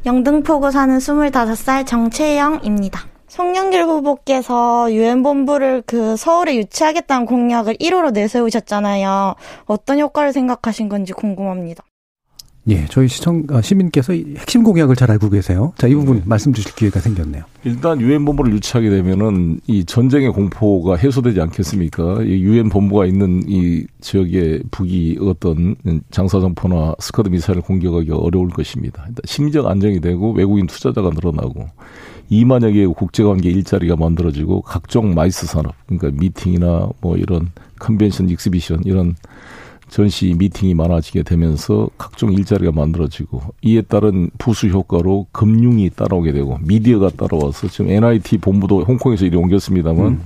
영등포구 사는 25살 정채영입니다. 송영길 후보께서 유엔 본부를 그 서울에 유치하겠다는 공약을 1호로 내세우셨잖아요. 어떤 효과를 생각하신 건지 궁금합니다. 예, 저희 시청 아, 시민께서 핵심 공약을 잘 알고 계세요. 자, 이 부분 네. 말씀 주실 기회가 생겼네요. 일단 유엔 본부를 유치하게 되면은 이 전쟁의 공포가 해소되지 않겠습니까? 이 유엔 본부가 있는 이 지역의 북이 어떤 장사정포나 스커드 미사일을 공격하기가 어려울 것입니다. 일단 심리적 안정이 되고 외국인 투자자가 늘어나고 2만여 개의 국제관계 일자리가 만들어지고 각종 MICE 산업, 그러니까 미팅이나 뭐 이런 컨벤션, exhibition 이런 전시 미팅이 많아지게 되면서 각종 일자리가 만들어지고 이에 따른 부수 효과로 금융이 따라오게 되고 미디어가 따라와서 지금 NYT 본부도 홍콩에서 이리 옮겼습니다만 음.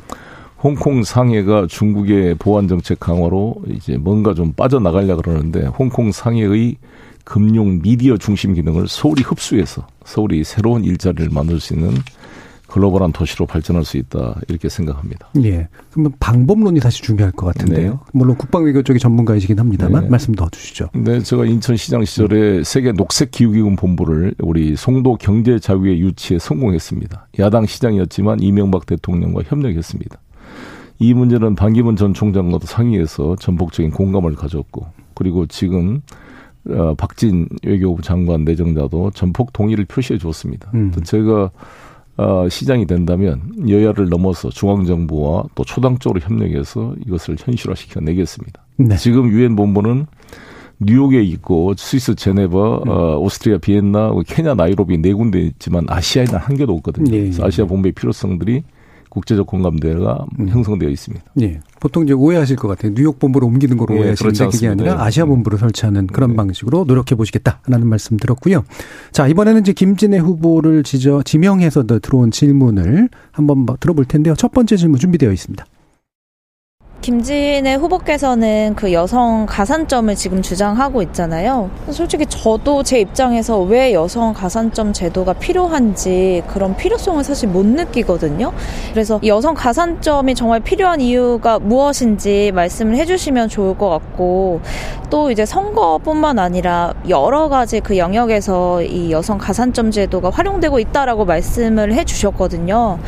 홍콩 상해가 중국의 보안 정책 강화로 이제 뭔가 좀 빠져나가려 그러는데 홍콩 상해의 금융 미디어 중심 기능을 서울이 흡수해서 서울이 새로운 일자리를 만들 수 있는 글로벌한 도시로 발전할 수 있다 이렇게 생각합니다. 예. 그러면 방법론이 사실 중요할 것 같은데요. 네. 물론 국방외교 쪽의 전문가이시긴 합니다만 네. 말씀 더 주시죠. 네, 제가 인천시장 시절에 세계 녹색 기후기금 본부를 우리 송도 경제자유의 유치에 성공했습니다. 야당 시장이었지만 이명박 대통령과 협력했습니다. 이 문제는 반기문 전 총장과도 상의해서 전폭적인 공감을 가졌고 그리고 지금 어, 박진 외교부 장관 내정자도 전폭 동의를 표시해 줬습니다. 음. 제가 어, 시장이 된다면 여야를 넘어서 중앙정부와 또 초당적으로 협력해서 이것을 현실화시켜 내겠습니다. 네. 지금 유엔 본부는 뉴욕에 있고 스위스 제네바, 음. 어, 오스트리아 비엔나, 케냐 나이로비 네 군데 있지만 아시아에는 한 개도 없거든요. 네. 그래서 아시아 본부의 필요성들이 국제적 공감대가 음. 형성되어 있습니다. 예. 보통 이제 오해하실 것 같아요. 뉴욕 본부로 옮기는 거로 예, 오해하시는데 그게 아니라 아시아 본부로 설치하는 그런 네. 방식으로 노력해 보시겠다라는 말씀 들었고요. 자 이번에는 이제 김진애 후보를 지저 지명해서 들어온 질문을 한번 들어볼 텐데요. 첫 번째 질문 준비되어 있습니다. 김진애 후보께서는 그 여성 가산점을 지금 주장하고 있잖아요. 솔직히 저도 제 입장에서 왜 여성 가산점 제도가 필요한지 그런 필요성을 사실 못 느끼거든요. 그래서 여성 가산점이 정말 필요한 이유가 무엇인지 말씀을 해주시면 좋을 것 같고 또 이제 선거뿐만 아니라 여러 가지 그 영역에서 이 여성 가산점 제도가 활용되고 있다라고 말씀을 해주셨거든요.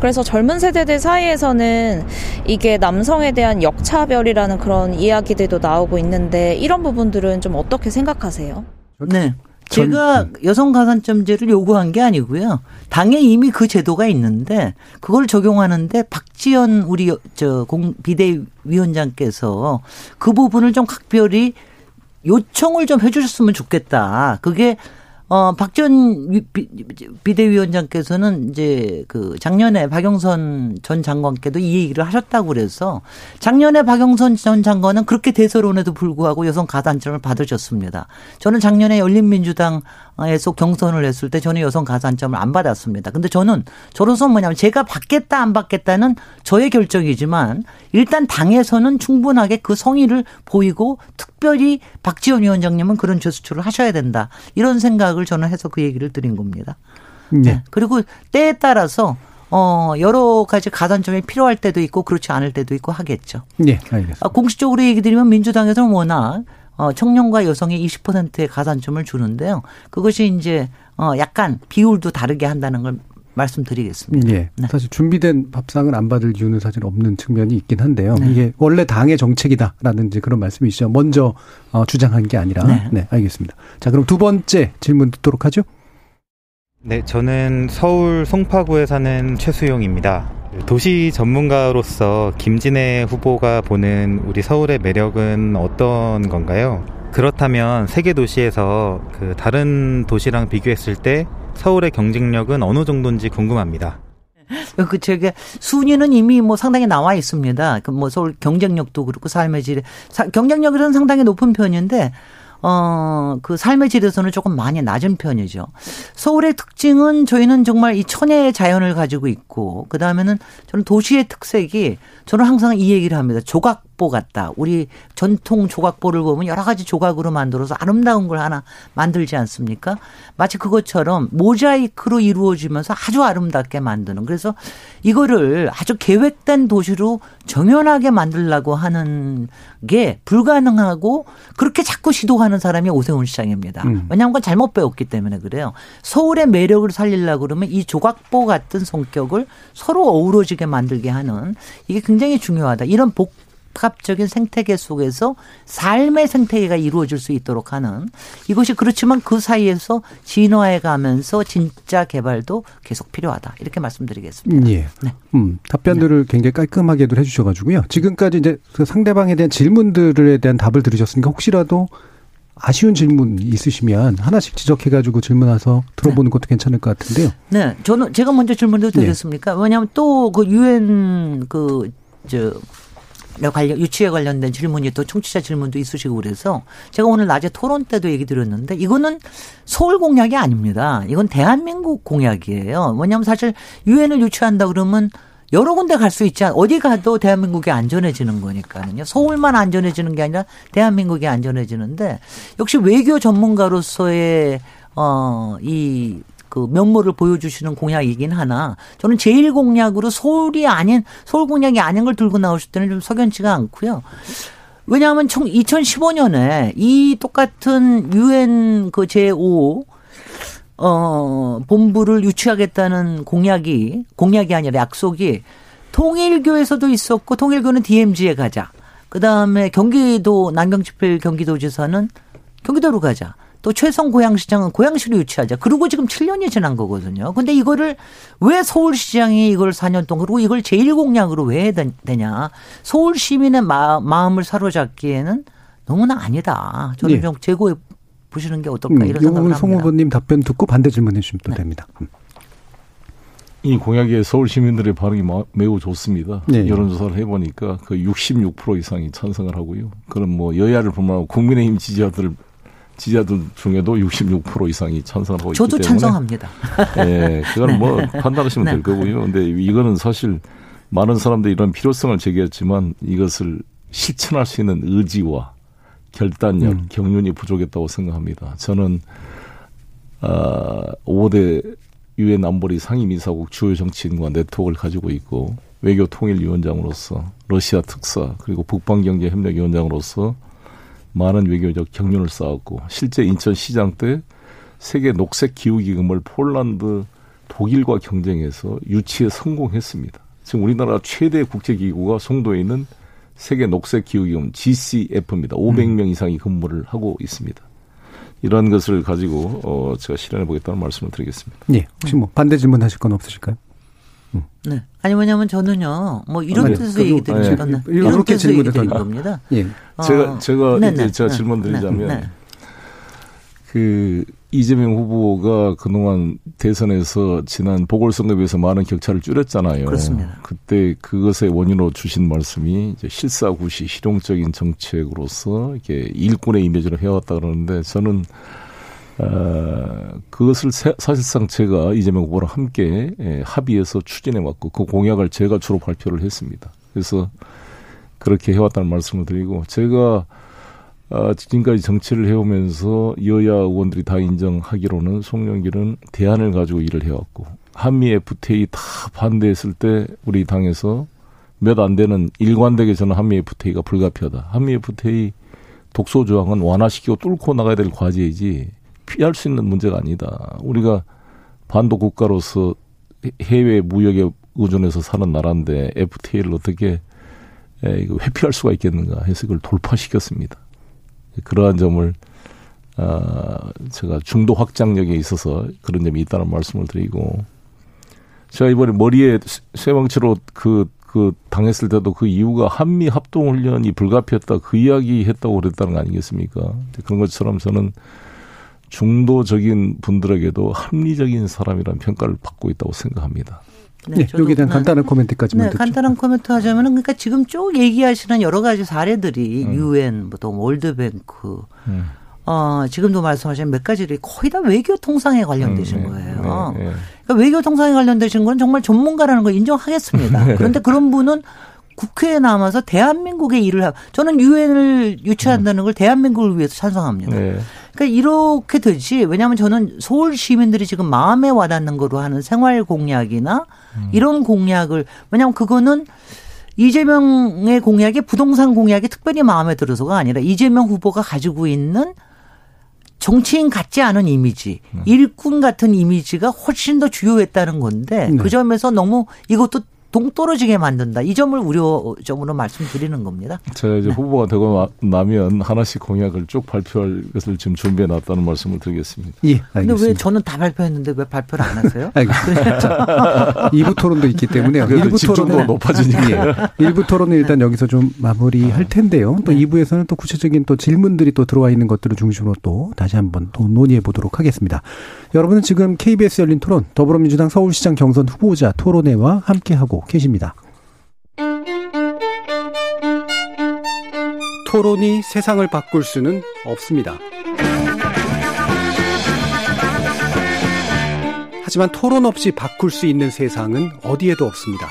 그래서 젊은 세대들 사이에서는 이게 남성에 대한 역차별이라는 그런 이야기들도 나오고 있는데 이런 부분들은 좀 어떻게 생각하세요? 네. 제가 여성 가산점제를 요구한 게 아니고요. 당에 이미 그 제도가 있는데 그걸 적용하는데 박지원 우리 저 공 비대위원장께서 그 부분을 좀 각별히 요청을 좀 해주셨으면 좋겠다. 그게 어, 박전 비대위원장께서는 이제 그 작년에 박영선 전 장관께도 이 얘기를 하셨다고 그래서 작년에 박영선 전 장관은 그렇게 대서론에도 불구하고 여성 가산점을 받으셨습니다. 저는 작년에 열린민주당 에서 경선을 했을 때 저는 여성 가산점을 안 받았습니다. 근데 저는 저로서 뭐냐면 제가 받겠다 안 받겠다는 저의 결정이지만 일단 당에서는 충분하게 그 성의를 보이고 특별히 박지원 위원장님은 그런 제스처를 하셔야 된다. 이런 생각을 저는 해서 그 얘기를 드린 겁니다. 네. 네. 그리고 때에 따라서 어, 여러 가지 가산점이 필요할 때도 있고 그렇지 않을 때도 있고 하겠죠. 네, 알겠습니다. 아, 공식적으로 얘기 드리면 민주당에서는 워낙 어, 청년과 여성의 20%의 가산점을 주는데요. 그것이 이제 어, 약간 비율도 다르게 한다는 걸 말씀드리겠습니다. 예. 네. 사실 준비된 밥상을 안 받을 이유는 사실 없는 측면이 있긴 한데요. 네. 이게 원래 당의 정책이다라는 이제 그런 말씀이시죠. 먼저 어, 주장한 게 아니라. 네. 네, 알겠습니다. 자, 그럼 두 번째 질문 듣도록 하죠. 네, 저는 서울 송파구에 사는 최수용입니다. 도시 전문가로서 김진애 후보가 보는 우리 서울의 매력은 어떤 건가요? 그렇다면 세계 도시에서 그 다른 도시랑 비교했을 때 서울의 경쟁력은 어느 정도인지 궁금합니다. 그 제가 순위는 이미 뭐 상당히 나와 있습니다. 그 뭐 서울 경쟁력도 그렇고 삶의 질 경쟁력은 상당히 높은 편인데 어, 그 삶의 질에서는 조금 많이 낮은 편이죠. 서울의 특징은 저희는 정말 이 천혜의 자연을 가지고 있고, 그 다음에는 저는 도시의 특색이 저는 항상 이 얘기를 합니다. 조각보 같다. 우리 전통 조각보를 보면 여러 가지 조각으로 만들어서 아름다운 걸 하나 만들지 않습니까? 마치 그것처럼 모자이크로 이루어지면서 아주 아름답게 만드는. 그래서 이거를 아주 계획된 도시로 정연하게 만들려고 하는 게 불가능하고 그렇게 자꾸 시도 하는 사람이 오세훈 시장입니다. 음. 왜냐하면 그건 잘못 배웠기 때문에 그래요. 서울의 매력을 살리려고 그러면 이 조각보 같은 성격을 서로 어우러지게 만들게 하는 이게 굉장히 중요하다. 이런 복 복합적인 생태계 속에서 삶의 생태계가 이루어질 수 있도록 하는 이것이 그렇지만 그 사이에서 진화해 가면서 진짜 개발도 계속 필요하다. 이렇게 말씀드리겠습니다. 예. 네. 음, 답변들을 네. 굉장히 깔끔하게도 해 주셔가지고요. 지금까지 이제 그 상대방에 대한 질문들에 대한 답을 들으셨으니까 혹시라도 아쉬운 질문 있으시면 하나씩 지적해가지고 질문해서 들어보는 네. 것도 괜찮을 것 같은데요. 네, 저는 제가 먼저 질문도 드렸습니까? 네. 왜냐하면 또 그 유엔 그저 관련 유치에 관련된 질문이 또 청취자 질문도 있으시고 그래서 제가 오늘 낮에 토론 때도 얘기 드렸는데 이거는 서울 공약이 아닙니다. 이건 대한민국 공약이에요. 뭐냐면 사실 유엔을 유치한다 그러면 여러 군데 갈 수 있지 않, 어디 가도 대한민국이 안전해지는 거니까는요. 서울만 안전해지는 게 아니라 대한민국이 안전해지는데 역시 외교 전문가로서의 어, 이 그 면모를 보여주시는 공약이긴 하나 저는 제일 공약으로 서울이 아닌 서울 공약이 아닌 걸 들고 나오실 때는 좀 석연치가 않고요. 왜냐하면 2015년에 이 똑같은 유엔 그 제5 어 본부를 유치하겠다는 공약이 공약이 아니라 약속이 통일교에서도 있었고 통일교는 DMZ에 가자. 그다음에 경기도 남경집회 경기도지사는 경기도로 가자. 또 최성 고양시장은 고양시로 유치하자. 그리고 지금 7년이 지난 거거든요. 근데 이거를 왜 서울시장이 이걸 4년 동안 그리고 이걸 제1공약으로 왜 되냐. 서울 시민의 마, 음을 사로잡기에는 너무나 아니다. 저는 네. 좀 재고해 보시는 게 어떨까 이런 음, 생각을 합니다. 송 후보님 답변 듣고 반대 질문해 주시면 또 네. 됩니다. 음. 이 공약에 서울 시민들의 반응이 매우 좋습니다. 네. 여론조사를 해보니까 그 66% 이상이 찬성을 하고요. 그럼 뭐 여야를 불문하고 국민의힘 지지자들 지지자들 중에도 66% 이상이 찬성하고 있기 때문에 저도 찬성합니다. 예, 그건 (laughs) 네. 뭐 판단하시면 네. 될 거고요. 근데 이거는 사실 많은 사람들이 이런 필요성을 제기했지만 이것을 실천할 수 있는 의지와 결단력, 음. 경륜이 부족했다고 생각합니다. 저는 아, 5대 유엔 안보리 상임이사국 주요 정치인과 네트워크를 가지고 있고 외교 통일위원장으로서 러시아 특사 그리고 북방경제협력위원장으로서 많은 외교적 경륜을 쌓았고 실제 인천시장 때 세계 녹색 기후 기금을 폴란드, 독일과 경쟁해서 유치에 성공했습니다. 지금 우리나라 최대 국제 기구가 송도에 있는 세계 녹색 기후 기금 GCF입니다. 500명 음. 이상이 근무를 하고 있습니다. 이런 것을 가지고 어 제가 실현해 보겠다는 말씀을 드리겠습니다. 예. 혹시 뭐 반대 질문하실 건 없으실까요? 음. 네. 아니 뭐냐면 저는요. 뭐 이런 아, 네. 뜻에서 얘기 드리는 건 네. 이런 뜻에서 얘기 드리는 겁니다. 예. 어. 제가 제가 네네. 이제 제가 네. 질문 드리자면 네. 그 이재명 후보가 그동안 대선에서 지난 보궐선거에 비해서 많은 격차를 줄였잖아요. 그렇습니다. 그때 그것의 원인으로 주신 말씀이 이제 실사구시 실용적인 정책으로서 이게 일꾼의 이미지를 해왔다 그러는데 저는 어, 그것을 사실상 제가 이재명 후보랑 함께 예, 합의해서 추진해 왔고 그 공약을 제가 주로 발표를 했습니다. 그래서 그렇게 해왔다는 말씀을 드리고 제가 아, 지금까지 정치를 해오면서 여야 의원들이 다 인정하기로는 송영길은 대안을 가지고 일을 해왔고 한미 FTA 다 반대했을 때 우리 당에서 몇 안 되는 일관되게 저는 한미 FTA가 불가피하다. 한미 FTA 독소 조항은 완화시키고 뚫고 나가야 될 과제이지 피할 수 있는 문제가 아니다. 우리가 반도 국가로서 해외 무역에 의존해서 사는 나라인데 FTA를 어떻게 회피할 수가 있겠는가 해서 그걸 돌파시켰습니다. 그러한 점을 아, 제가 중도 확장력에 있어서 그런 점이 있다는 말씀을 드리고 제가 이번에 머리에 쇠망치로 그, 그 당했을 때도 그 이유가 한미 합동훈련이 불가피했다 그 이야기 했다고 그랬다는 거 아니겠습니까? 그런 것처럼 저는 중도적인 분들에게도 합리적인 사람이라는 평가를 받고 있다고 생각합니다. 네, 네 여기에 대한 간단한 코멘트까지만 네, 듣죠. 간단한 코멘트 하자면은 그러니까 지금 쭉 얘기하시는 여러 가지 사례들이 음. 유엔, 음. 또 월드뱅크, 음. 어, 지금도 말씀하신 몇 가지들이 거의 다 외교 통상에 관련되신 음, 네, 거예요. 네, 네. 그러니까 외교 통상에 관련되신 건 정말 전문가라는 걸 인정하겠습니다. (laughs) 네. 그런데 그런 분은 국회에 남아서 대한민국의 일을 하, 저는 유엔을 유치한다는 걸 대한민국을 위해서 찬성합니다. 네. 그러니까 이렇게 되지. 왜냐하면 저는 서울 시민들이 지금 마음에 와닿는 거로 하는 생활 공약이나 음. 이런 공약을 왜냐하면 그거는 이재명의 공약이 부동산 공약이 특별히 마음에 들어서가 아니라 이재명 후보가 가지고 있는 정치인 같지 않은 이미지, 음. 일꾼 같은 이미지가 훨씬 더 주요했다는 건데 네. 그 점에서 너무 이것도 동떨어지게 만든다. 이 점을 우려점으로 말씀드리는 겁니다. 제가 이제 후보가 되고 나- 나면 하나씩 공약을 쭉 발표할 것을 지금 준비해 놨다는 말씀을 드리겠습니다. 예, 근데 알겠습니다. 왜 저는 다 발표했는데 왜 발표를 안 하세요? (laughs) 알겠습니다. 2부 (laughs) 토론도 있기 때문에요. 일부 집중도가 토론은- 높아지니까. 예. 일부 토론은 일단 여기서 좀 마무리할 텐데요. 또 네. 2부에서는 또 구체적인 또 질문들이 또 들어와 있는 것들을 중심으로 또 다시 한번 또 논의해 보도록 하겠습니다. 여러분은 지금 KBS 열린 토론 더불어민주당 서울시장 경선 후보자 토론회와 함께하고 계십니다. 토론이 세상을 바꿀 수는 없습니다. 하지만 토론 없이 바꿀 수 있는 세상은 어디에도 없습니다.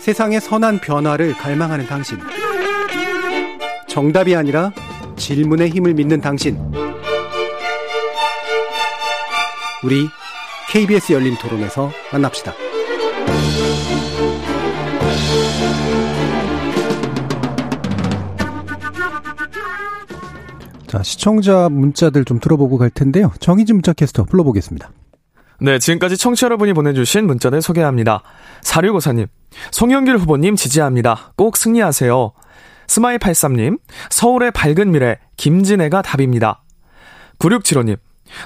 세상의 선한 변화를 갈망하는 당신. 정답이 아니라 질문의 힘을 믿는 당신. 우리 KBS 열린 토론에서 만납시다. 자, 시청자 문자들 좀 들어보고 갈 텐데요. 정희진 문자 캐스터 불러보겠습니다. 네, 지금까지 청취자 여러분이 보내주신 문자들 소개합니다. 4654님, 송영길 후보님 지지합니다. 꼭 승리하세요. 스마일83님, 서울의 밝은 미래, 김진애가 답입니다. 9675님,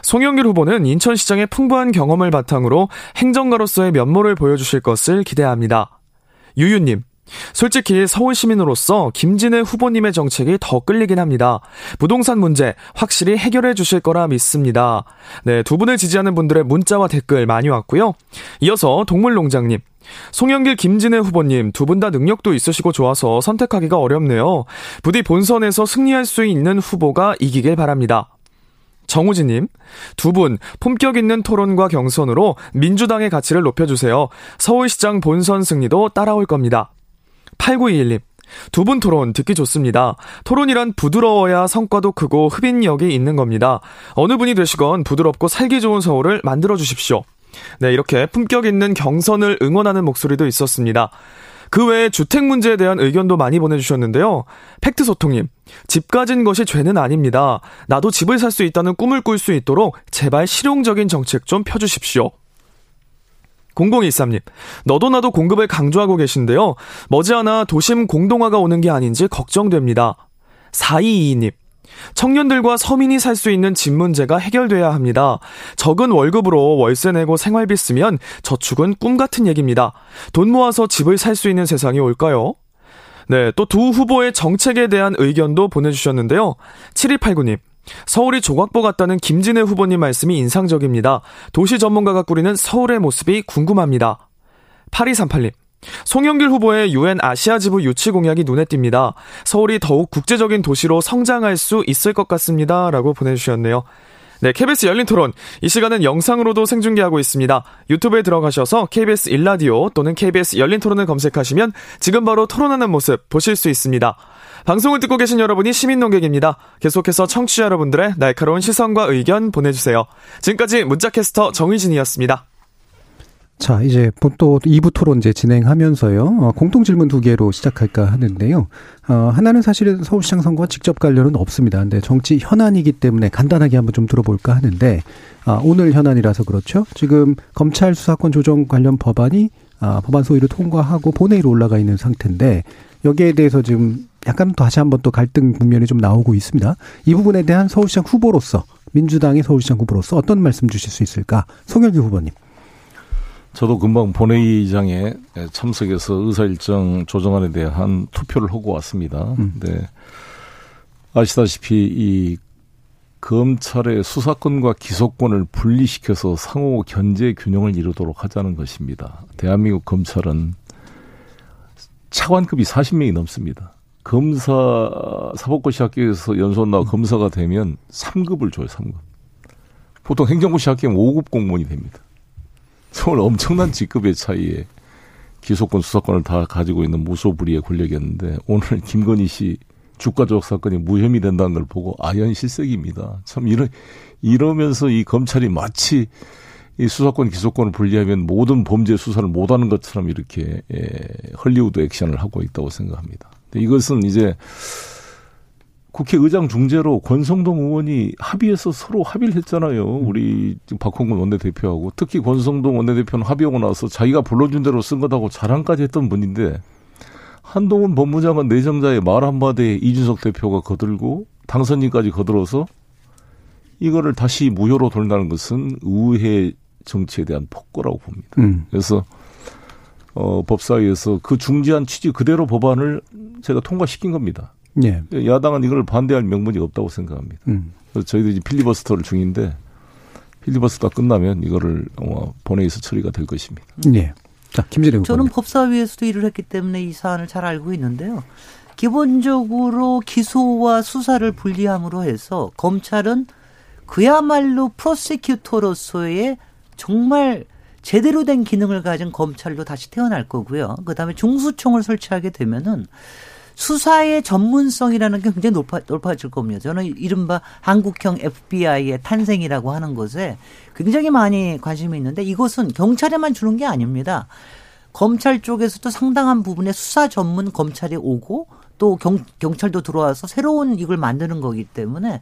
송영길 후보는 인천시장의 풍부한 경험을 바탕으로 행정가로서의 면모를 보여주실 것을 기대합니다. 유유님, 솔직히 서울 시민으로서 김진애 후보님의 정책이 더 끌리긴 합니다. 부동산 문제 확실히 해결해 주실 거라 믿습니다. 네, 두 분을 지지하는 분들의 문자와 댓글 많이 왔고요. 이어서 동물농장님. 송영길 김진애 후보님 두 분 다 능력도 있으시고 좋아서 선택하기가 어렵네요. 부디 본선에서 승리할 수 있는 후보가 이기길 바랍니다. 정우진님, 두 분 품격 있는 토론과 경선으로 민주당의 가치를 높여주세요. 서울시장 본선 승리도 따라올 겁니다. 8921님, 두 분 토론 듣기 좋습니다. 토론이란 부드러워야 성과도 크고 흡인력이 있는 겁니다. 어느 분이 되시건 부드럽고 살기 좋은 서울을 만들어 주십시오. 네, 이렇게 품격 있는 경선을 응원하는 목소리도 있었습니다. 그 외에 주택 문제에 대한 의견도 많이 보내주셨는데요. 팩트 소통님, 집 가진 것이 죄는 아닙니다. 나도 집을 살 수 있다는 꿈을 꿀 수 있도록 제발 실용적인 정책 좀 펴주십시오. 0013님, 너도 나도 공급을 강조하고 계신데요. 머지않아 도심 공동화가 오는 게 아닌지 걱정됩니다. 4222님, 청년들과 서민이 살 수 있는 집 문제가 해결돼야 합니다. 적은 월급으로 월세 내고 생활비 쓰면 저축은 꿈 같은 얘기입니다. 돈 모아서 집을 살 수 있는 세상이 올까요? 네, 또 두 후보의 정책에 대한 의견도 보내주셨는데요. 7289님, 서울이 조각보 같다는 김진애 후보님 말씀이 인상적입니다. 도시 전문가가 꾸리는 서울의 모습이 궁금합니다. 8238님. 송영길 후보의 유엔 아시아 지부 유치 공약이 눈에 띕니다. 서울이 더욱 국제적인 도시로 성장할 수 있을 것 같습니다. 라고 보내주셨네요. 네, KBS 열린 토론. 이 시간은 영상으로도 생중계하고 있습니다. 유튜브에 들어가셔서 KBS 일라디오 또는 KBS 열린 토론을 검색하시면 지금 바로 토론하는 모습 보실 수 있습니다. 방송을 듣고 계신 여러분이 시민 농객입니다. 계속해서 청취자 여러분들의 날카로운 시선과 의견 보내주세요. 지금까지 문자캐스터 정의진이었습니다. 자, 이제 또 2부 토론 이제 진행하면서요. 어, 공통 질문 두 개로 시작할까 하는데요. 어, 하나는 사실은 서울시장 선거와 직접 관련은 없습니다. 근데 정치 현안이기 때문에 간단하게 한번 좀 들어볼까 하는데, 아, 오늘 현안이라서 그렇죠. 지금 검찰 수사권 조정 관련 법안이 아, 법안 소위를 통과하고 본회의로 올라가 있는 상태인데, 여기에 대해서 지금 약간 다시 한번 또 갈등 국면이 좀 나오고 있습니다. 이 부분에 대한 서울시장 후보로서, 민주당의 서울시장 후보로서 어떤 말씀 주실 수 있을까? 송영기 후보님. 저도 금방 본회의장에 참석해서 의사일정 조정안에 대한 투표를 하고 왔습니다. 음. 네. 아시다시피 이 검찰의 수사권과 기소권을 분리시켜서 상호 견제 균형을 이루도록 하자는 것입니다. 대한민국 검찰은 차관급이 40명이 넘습니다. 검사 사법고 시 학교에서 연수원 나와 검사가 되면 3급을 줘요, 3급. 보통 행정고 시 학교면 5급 공무원이 됩니다. 정말 엄청난 직급의 차이에 기소권, 수사권을 다 가지고 있는 무소불위의 권력이었는데 오늘 김건희 씨 주가 조작 사건이 무혐의 된다는 걸 보고 아연 실색입니다. 참 이러 이러면서 이 검찰이 마치 이 수사권 기소권을 분리하면 모든 범죄 수사를 못하는 것처럼 이렇게 예, 헐리우드 액션을 하고 있다고 생각합니다. 이것은 이제 국회의장 중재로 권성동 의원이 합의해서 서로 합의를 했잖아요. 우리 지금 박홍근 원내대표하고 특히 권성동 원내대표는 합의하고 나서 자기가 불러준 대로 쓴 것하고 자랑까지 했던 분인데 한동훈 법무장관 내정자의 말 한마디에 이준석 대표가 거들고 당선인까지 거들어서 이거를 다시 무효로 돌린다는 것은 의회 정치에 대한 폭거라고 봅니다. 음. 그래서 어, 법사위에서 그 중지한 취지 그대로 법안을 제가 통과시킨 겁니다. 예. 야당은 이걸 반대할 명분이 없다고 생각합니다. 음. 그래서 저희들이 필리버스터를 중인데 필리버스터가 끝나면 이거를 어, 본회의에서 처리가 될 것입니다. 예. 자, 김진애 저는 법사위에서도 일을 했기 때문에 이 사안을 잘 알고 있는데요. 기본적으로 기소와 수사를 분리함으로 해서 검찰은 그야말로 프로세큐터로서의 정말 제대로 된 기능을 가진 검찰로 다시 태어날 거고요. 그다음에 중수총을 설치하게 되면은 수사의 전문성이라는 게 굉장히 높아, 높아질 겁니다. 저는 이른바 한국형 FBI의 탄생이라고 하는 것에 굉장히 많이 관심이 있는데 이것은 경찰에만 주는 게 아닙니다. 검찰 쪽에서도 상당한 부분의 수사 전문 검찰이 오고 또 경, 경찰도 들어와서 새로운 이걸 만드는 거기 때문에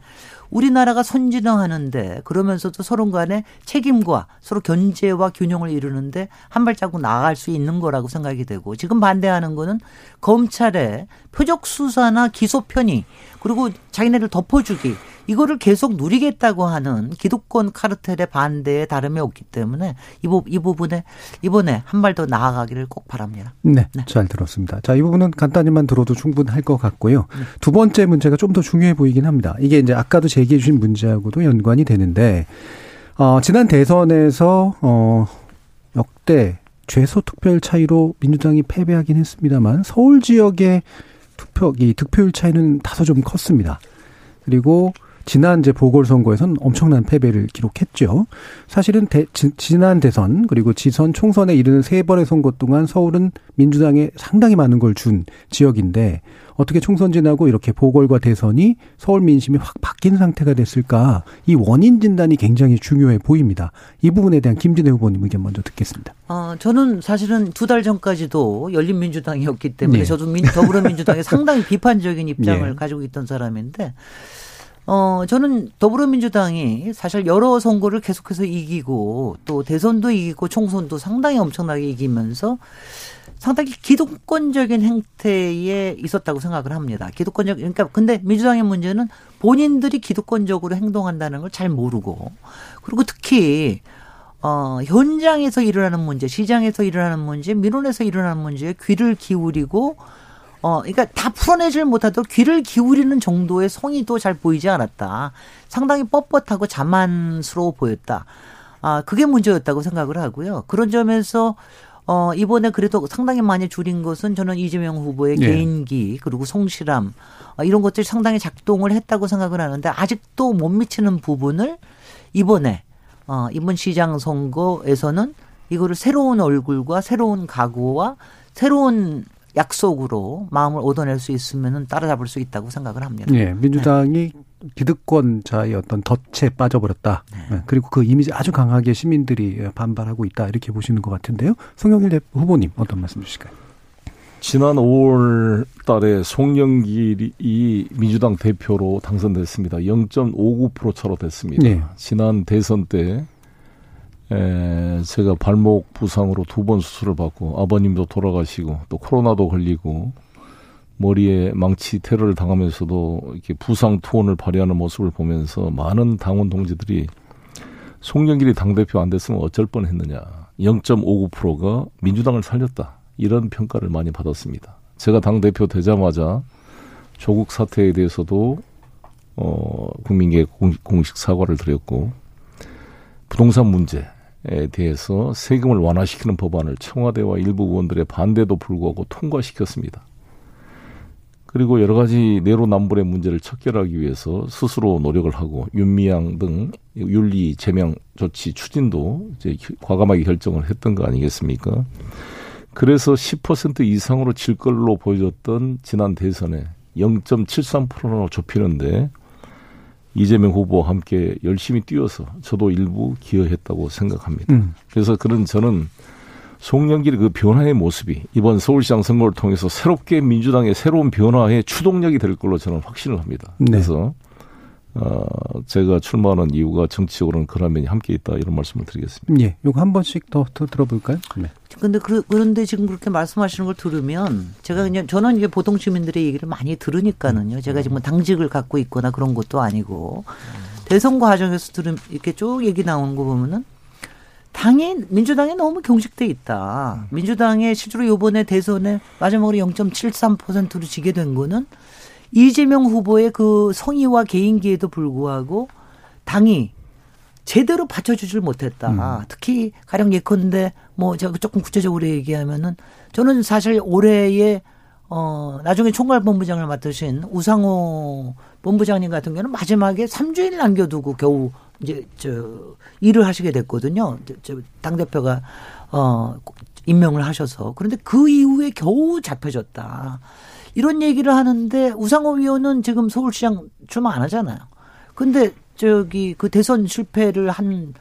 우리나라가 선진화하는데 그러면서도 서로 간의 책임과 서로 견제와 균형을 이루는데 한 발자국 나아갈 수 있는 거라고 생각이 되고 지금 반대하는 거는 검찰의 표적 수사나 기소 편의 그리고 자기네를 덮어주기 이거를 계속 누리겠다고 하는 기득권 카르텔의 반대에 다름이 없기 때문에 이, 부, 이 부분에 이번에 한 발 더 나아가기를 꼭 바랍니다. 네, 네, 잘 들었습니다. 자, 이 부분은 간단히만 들어도 충분할 것 같고요. 네. 두 번째 문제가 좀 더 중요해 보이긴 합니다. 이게 이제 아까도 제기해 주신 문제하고도 연관이 되는데 어, 지난 대선에서 어, 역대 최소 투표율 차이로 민주당이 패배하긴 했습니다만 서울 지역의 투표 이 득표율 차이는 다소 좀 컸습니다. 그리고 지난 이제 보궐선거에서는 엄청난 패배를 기록했죠. 사실은 대, 지, 지난 대선 그리고 지선 총선에 이르는 세 번의 선거 동안 서울은 민주당에 상당히 많은 걸 준 지역인데 어떻게 총선 지나고 이렇게 보궐과 대선이 서울 민심이 확 바뀐 상태가 됐을까? 이 원인 진단이 굉장히 중요해 보입니다. 이 부분에 대한 김진애 후보님 의견 먼저 듣겠습니다. 어, 저는 사실은 두 달 전까지도 열린민주당이었기 때문에 네. 저도 민, 더불어민주당에 (laughs) 상당히 비판적인 입장을 네. 가지고 있던 사람인데 어, 저는 더불어민주당이 사실 여러 선거를 계속해서 이기고 또 대선도 이기고 총선도 상당히 엄청나게 이기면서 상당히 기득권적인 행태에 있었다고 생각을 합니다. 기득권적, 그러니까 근데 민주당의 문제는 본인들이 기득권적으로 행동한다는 걸 잘 모르고 그리고 특히 어, 현장에서 일어나는 문제, 시장에서 일어나는 문제, 민원에서 일어나는 문제에 귀를 기울이고 어, 그러니까 다 풀어내질 못하도 귀를 기울이는 정도의 성의도 잘 보이지 않았다. 상당히 뻣뻣하고 자만스러워 보였다. 아, 그게 문제였다고 생각을 하고요. 그런 점에서 어, 이번에 그래도 상당히 많이 줄인 것은 저는 이재명 후보의 네. 개인기 그리고 성실함 어, 이런 것들이 상당히 작동을 했다고 생각을 하는데 아직도 못 미치는 부분을 이번에 어, 이번 시장 선거에서는 이거를 새로운 얼굴과 새로운 각오와 새로운 약속으로 마음을 얻어낼 수 있으면 따라잡을 수 있다고 생각을 합니다. 네, 민주당이 네. 기득권자의 어떤 덫에 빠져버렸다. 네. 네. 그리고 그 이미지 아주 강하게 시민들이 반발하고 있다. 이렇게 보시는 것 같은데요. 송영길 후보님 어떤 말씀 주실까요? 지난 5월 달에 송영길이 민주당 대표로 당선됐습니다. 0.59% 차로 됐습니다. 네. 지난 대선 때 에, 제가 발목 부상으로 두 번 수술을 받고 아버님도 돌아가시고 또 코로나도 걸리고 머리에 망치 테러를 당하면서도 이렇게 부상 투혼을 발휘하는 모습을 보면서 많은 당원 동지들이 송영길이 당대표 안 됐으면 어쩔 뻔 했느냐. 0.59%가 민주당을 살렸다. 이런 평가를 많이 받았습니다. 제가 당대표 되자마자 조국 사태에 대해서도 어, 국민께 공식 사과를 드렸고 부동산 문제 대해서 세금을 완화시키는 법안을 청와대와 일부 의원들의 반대도 불구하고 통과시켰습니다. 그리고 여러 가지 내로남불의 문제를 척결하기 위해서 스스로 노력을 하고 윤미향 등 윤리 제명 조치 추진도 이제 과감하게 결정을 했던 거 아니겠습니까? 그래서 10% 이상으로 질 걸로 보여졌던 지난 대선에 0.73%로 좁히는데 이재명 후보와 함께 열심히 뛰어서 저도 일부 기여했다고 생각합니다. 음. 그래서 그런 저는 송영길의 그 변화의 모습이 이번 서울시장 선거를 통해서 새롭게 민주당의 새로운 변화의 추동력이 될 걸로 저는 확신을 합니다. 네. 그래서 어, 제가 출마하는 이유가 정치적으로는 그런 면이 함께 있다 이런 말씀을 드리겠습니다. 예, 이거 한 번씩 더, 더 들어볼까요? 네. 근데 그, 그런데 지금 그렇게 말씀하시는 걸 들으면 제가 그냥 저는 이제 보통 시민들의 얘기를 많이 들으니까는요. 제가 지금 뭐 당직을 갖고 있거나 그런 것도 아니고 대선 과정에서 들으면 이렇게 쭉 얘기 나오는 거 보면은 당이 민주당이 너무 경직돼 있다. 민주당의 실제로 요번에 대선에 마지막으로 0.73%로 지게 된 거는 이재명 후보의 그 성의와 개인기에도 불구하고 당이 제대로 받쳐주질 못했다. 음. 특히 가령 예컨대 뭐 제가 조금 구체적으로 얘기하면은 저는 사실 올해에 어 나중에 총괄본부장을 맡으신 우상호 본부장님 같은 경우는 마지막에 3주일 남겨두고 겨우 이제 저 일을 하시게 됐거든요. 저당 대표가 어 임명을 하셔서 그런데 그 이후에 겨우 잡혀졌다. 이런 얘기를 하는데 우상호 위원은 지금 서울시장 출마 안 하잖아요. 근데 저기 그 대선 실패를 한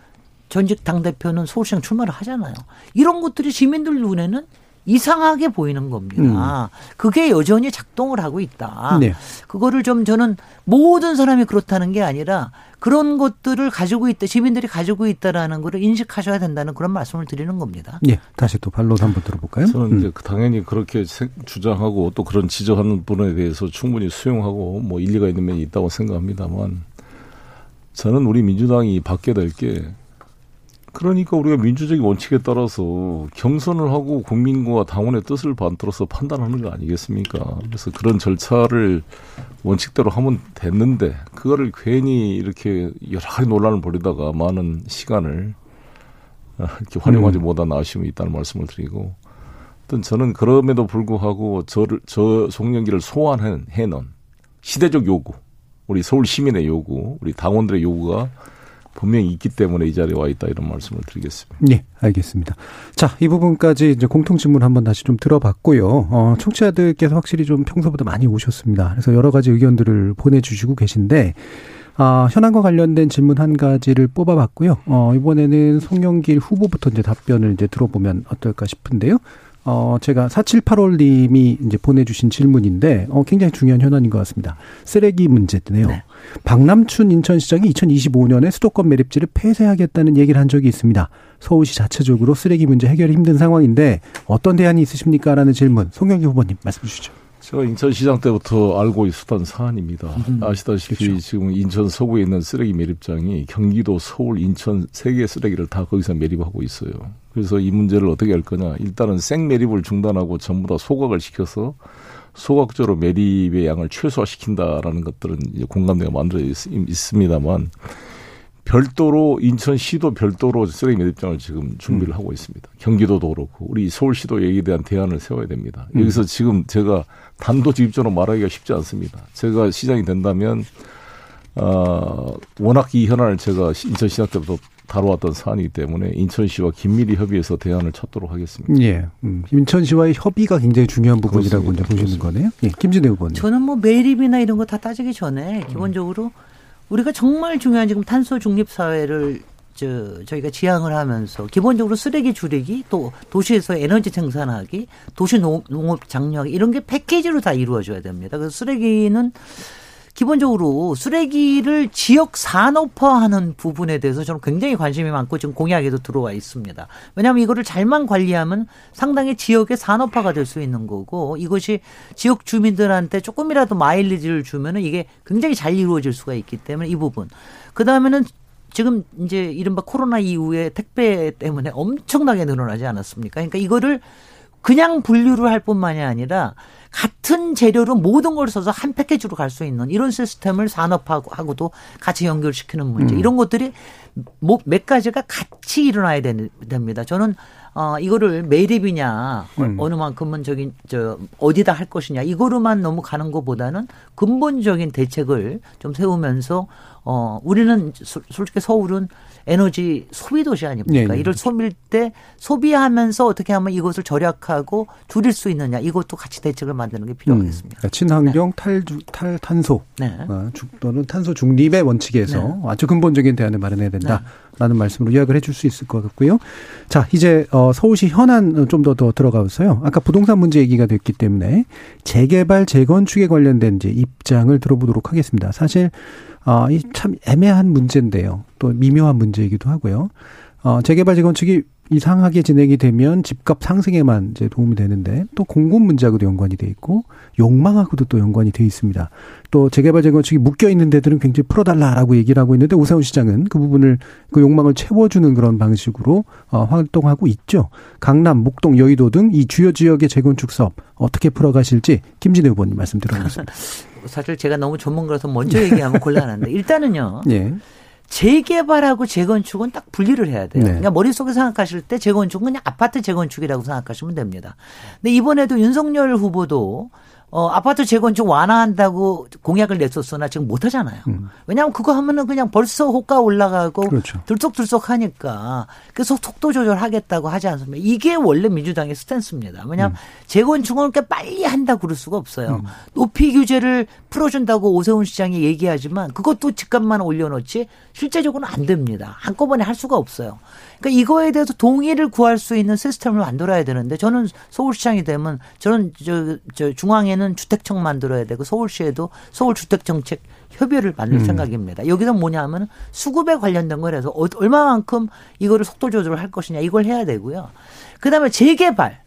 전직 당 대표는 서울시장 출마를 하잖아요. 이런 것들이 시민들 눈에는 이상하게 보이는 겁니다. 음. 그게 여전히 작동을 하고 있다. 네. 그거를 좀 저는 모든 사람이 그렇다는 게 아니라 그런 것들을 가지고 있다, 시민들이 가지고 있다라는 거를 인식하셔야 된다는 그런 말씀을 드리는 겁니다. 예, 다시 또 반론 한번 들어볼까요? 저는 이제 음. 당연히 그렇게 주장하고 또 그런 지적하는 분에 대해서 충분히 수용하고 뭐 일리가 있는 면이 있다고 생각합니다만 저는 우리 민주당이 받게 될게 그러니까 우리가 민주적인 원칙에 따라서 경선을 하고 국민과 당원의 뜻을 받들어서 판단하는 거 아니겠습니까? 그래서 그런 절차를 원칙대로 하면 됐는데 그거를 괜히 이렇게 여러 가지 논란을 벌이다가 많은 시간을 이렇게 활용하지 음. 못한 아쉬움이 있다는 말씀을 드리고 어떤 저는 그럼에도 불구하고 저를 저 송영기를 소환해 놓은 시대적 요구, 우리 서울 시민의 요구, 우리 당원들의 요구가 분명히 있기 때문에 이 자리에 와 있다 이런 말씀을 드리겠습니다. 네, 알겠습니다. 자, 이 부분까지 이제 공통 질문 한번 다시 좀 들어봤고요. 어, 청취자들께서 확실히 좀 평소보다 많이 오셨습니다. 그래서 여러 가지 의견들을 보내주시고 계신데, 아, 현안과 관련된 질문 한 가지를 뽑아봤고요. 어, 이번에는 송영길 후보부터 이제 답변을 이제 들어보면 어떨까 싶은데요. 어, 제가 4785님이 이제 보내주신 질문인데, 어, 굉장히 중요한 현안인 것 같습니다. 쓰레기 문제네요. 네. 박남춘 인천시장이 2025년에 수도권 매립지를 폐쇄하겠다는 얘기를 한 적이 있습니다. 서울시 자체적으로 쓰레기 문제 해결이 힘든 상황인데, 어떤 대안이 있으십니까? 라는 질문, 송영기 후보님 말씀 주시죠. 제가 인천시장 때부터 알고 있었던 사안입니다. 음, 아시다시피 그렇죠. 지금 인천 서구에 있는 쓰레기 매립장이 경기도, 서울, 인천 세 개 쓰레기를 다 거기서 매립하고 있어요. 그래서 이 문제를 어떻게 할 거냐. 일단은 생 매립을 중단하고 전부 다 소각을 시켜서 소각적으로 매립의 양을 최소화시킨다라는 것들은 이제 공감대가 만들어 있, 있습니다만 별도로 인천시도 별도로 쓰레기 매립장을 지금 준비를 음. 하고 있습니다. 경기도도 그렇고 우리 서울시도 여기에 대한 대안을 세워야 됩니다. 음. 여기서 지금 제가 단도직입적으로 말하기가 쉽지 않습니다. 제가 시장이 된다면 어, 워낙 이 현안을 제가 인천시장 때부터 다뤄왔던 사안이기 때문에 인천시와 긴밀히 협의해서 대안을 찾도록 하겠습니다. 예. 음, 인천시와의 협의가 굉장히 중요한 부분이라고 이제 보시는 거네요. 예. 김진애 의원님. 저는 뭐 매립이나 이런 거 다 따지기 전에 기본적으로 우리가 정말 중요한 지금 탄소 중립 사회를 저 저희가 지향을 하면서 기본적으로 쓰레기 줄이기 또 도시에서 에너지 생산하기 도시 농업 장려하기 이런 게 패키지로 다 이루어져야 됩니다. 그래서 쓰레기는 기본적으로 쓰레기를 지역 산업화하는 부분에 대해서 저는 굉장히 관심이 많고 지금 공약에도 들어와 있습니다. 왜냐하면 이거를 잘만 관리하면 상당히 지역의 산업화가 될 수 있는 거고 이것이 지역 주민들한테 조금이라도 마일리지를 주면은 이게 굉장히 잘 이루어질 수가 있기 때문에 이 부분. 그 다음에는 지금 이제 이른바 코로나 이후에 택배 때문에 엄청나게 늘어나지 않았습니까? 그러니까 이거를 그냥 분류를 할 뿐만이 아니라 같은 재료로 모든 걸 써서 한 패키지로 갈 수 있는 이런 시스템을 산업하고도 같이 연결시키는 문제. 음. 이런 것들이 뭐 몇 가지가 같이 일어나야 됩니다. 저는 어 이거를 매립이냐 음. 어느 만큼은 저기 저 어디다 할 것이냐 이거로만 너무 가는 것보다는 근본적인 대책을 좀 세우면서 어 우리는 솔직히 서울은 에너지 소비 도시 아닙니까? 네, 네. 이를 소비일 때 소비하면서 어떻게 하면 이것을 절약하고 줄일 수 있느냐 이것도 같이 대책을 만드는 게 필요하겠습니다. 음, 친환경 네. 탈, 탈 탄소 네. 어, 또는 탄소 중립의 원칙에서 네. 아주 근본적인 대안을 마련해야 된다 라는 네. 말씀으로 요약을 해줄 수 있을 것 같고요. 자 이제 어, 서울시 현안 좀 더 더 들어가보세요. 아까 부동산 문제 얘기가 됐기 때문에 재개발 재건축에 관련된 이제 입장을 들어보도록 하겠습니다. 사실 어, 이참 애매한 문제인데요. 또 미묘한 문제이기도 하고요. 어, 재개발 재건축이 이상하게 진행이 되면 집값 상승에만 이제 도움이 되는데 또 공급 문제하고도 연관이 돼 있고 욕망하고도 또 연관이 돼 있습니다. 또 재개발 재건축이 묶여 있는 데들은 굉장히 풀어달라라고 얘기를 하고 있는데 오세훈 시장은 그 부분을 그 욕망을 채워주는 그런 방식으로 어, 활동하고 있죠. 강남, 목동, 여의도 등 이 주요 지역의 재건축 사업 어떻게 풀어가실지 김진애 후보님 말씀 드려보겠습니다. (laughs) 사실 제가 너무 전문가라서 먼저 얘기하면 곤란한데 (laughs) 일단은요. 예. 재개발하고 재건축은 딱 분리를 해야 돼요. 네. 그러니까 머릿속에 생각하실 때 재건축은 그냥 아파트 재건축이라고 생각하시면 됩니다. 근데 이번에도 윤석열 후보도 어, 아파트 재건축 완화한다고 공약을 냈었으나 지금 못 하잖아요. 음. 왜냐하면 그거 하면은 그냥 벌써 호가 올라가고 그렇죠. 들썩들썩 하니까 계속 속도 조절하겠다고 하지 않습니까? 이게 원래 민주당의 스탠스입니다. 왜냐하면 음. 재건축을 그렇게 빨리 한다 그럴 수가 없어요. 음. 높이 규제를 풀어준다고 오세훈 시장이 얘기하지만 그것도 집값만 올려놓지 실제적으로는 안 됩니다. 한꺼번에 할 수가 없어요. 그러니까 이거에 대해서 동의를 구할 수 있는 시스템을 만들어야 되는데 저는 서울시장이 되면 저는 저, 저 중앙에는 주택청 만들어야 되고 서울시에도 서울 주택 정책 협의를 만들 음. 생각입니다. 여기서 뭐냐면 수급에 관련된 거라서 어, 얼마만큼 이거를 속도 조절을 할 것이냐 이걸 해야 되고요. 그다음에 재개발.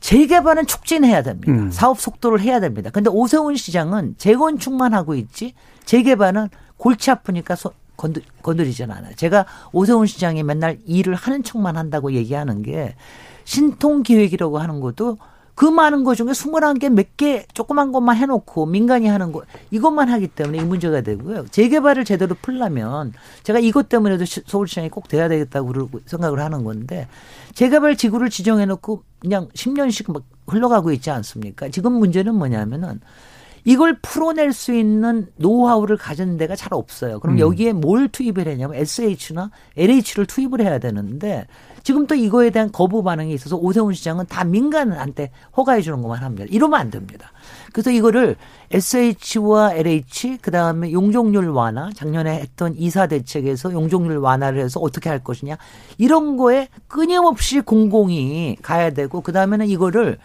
재개발은 촉진해야 됩니다. 음. 사업 속도를 해야 됩니다. 근데 오세훈 시장은 재건축만 하고 있지 재개발은 골치 아프니까 소, 건드, 건드리지는 않아요. 제가 오세훈 시장이 맨날 일을 하는 척만 한다고 얘기하는 게 신통 기획이라고 하는 것도 그 많은 것 중에 21개 몇 개 조그만 것만 해놓고 민간이 하는 거 이것만 하기 때문에 이 문제가 되고요. 재개발을 제대로 풀려면 제가 이것 때문에도 서울시장이 꼭 돼야 되겠다고 생각을 하는 건데 재개발 지구를 지정해놓고 그냥 10년씩 막 흘러가고 있지 않습니까? 지금 문제는 뭐냐면은 이걸 풀어낼 수 있는 노하우를 가진 데가 잘 없어요. 그럼 음. 여기에 뭘 투입을 했냐면 SH나 LH를 투입을 해야 되는데 지금 또 이거에 대한 거부 반응이 있어서 오세훈 시장은 다 민간한테 허가해 주는 것만 합니다. 이러면 안 됩니다. 그래서 이거를 SH와 LH 그다음에 용적률 완화 작년에 했던 이사 대책에서 용적률 완화를 해서 어떻게 할 것이냐 이런 거에 끊임없이 공공이 가야 되고 그다음에는 이거를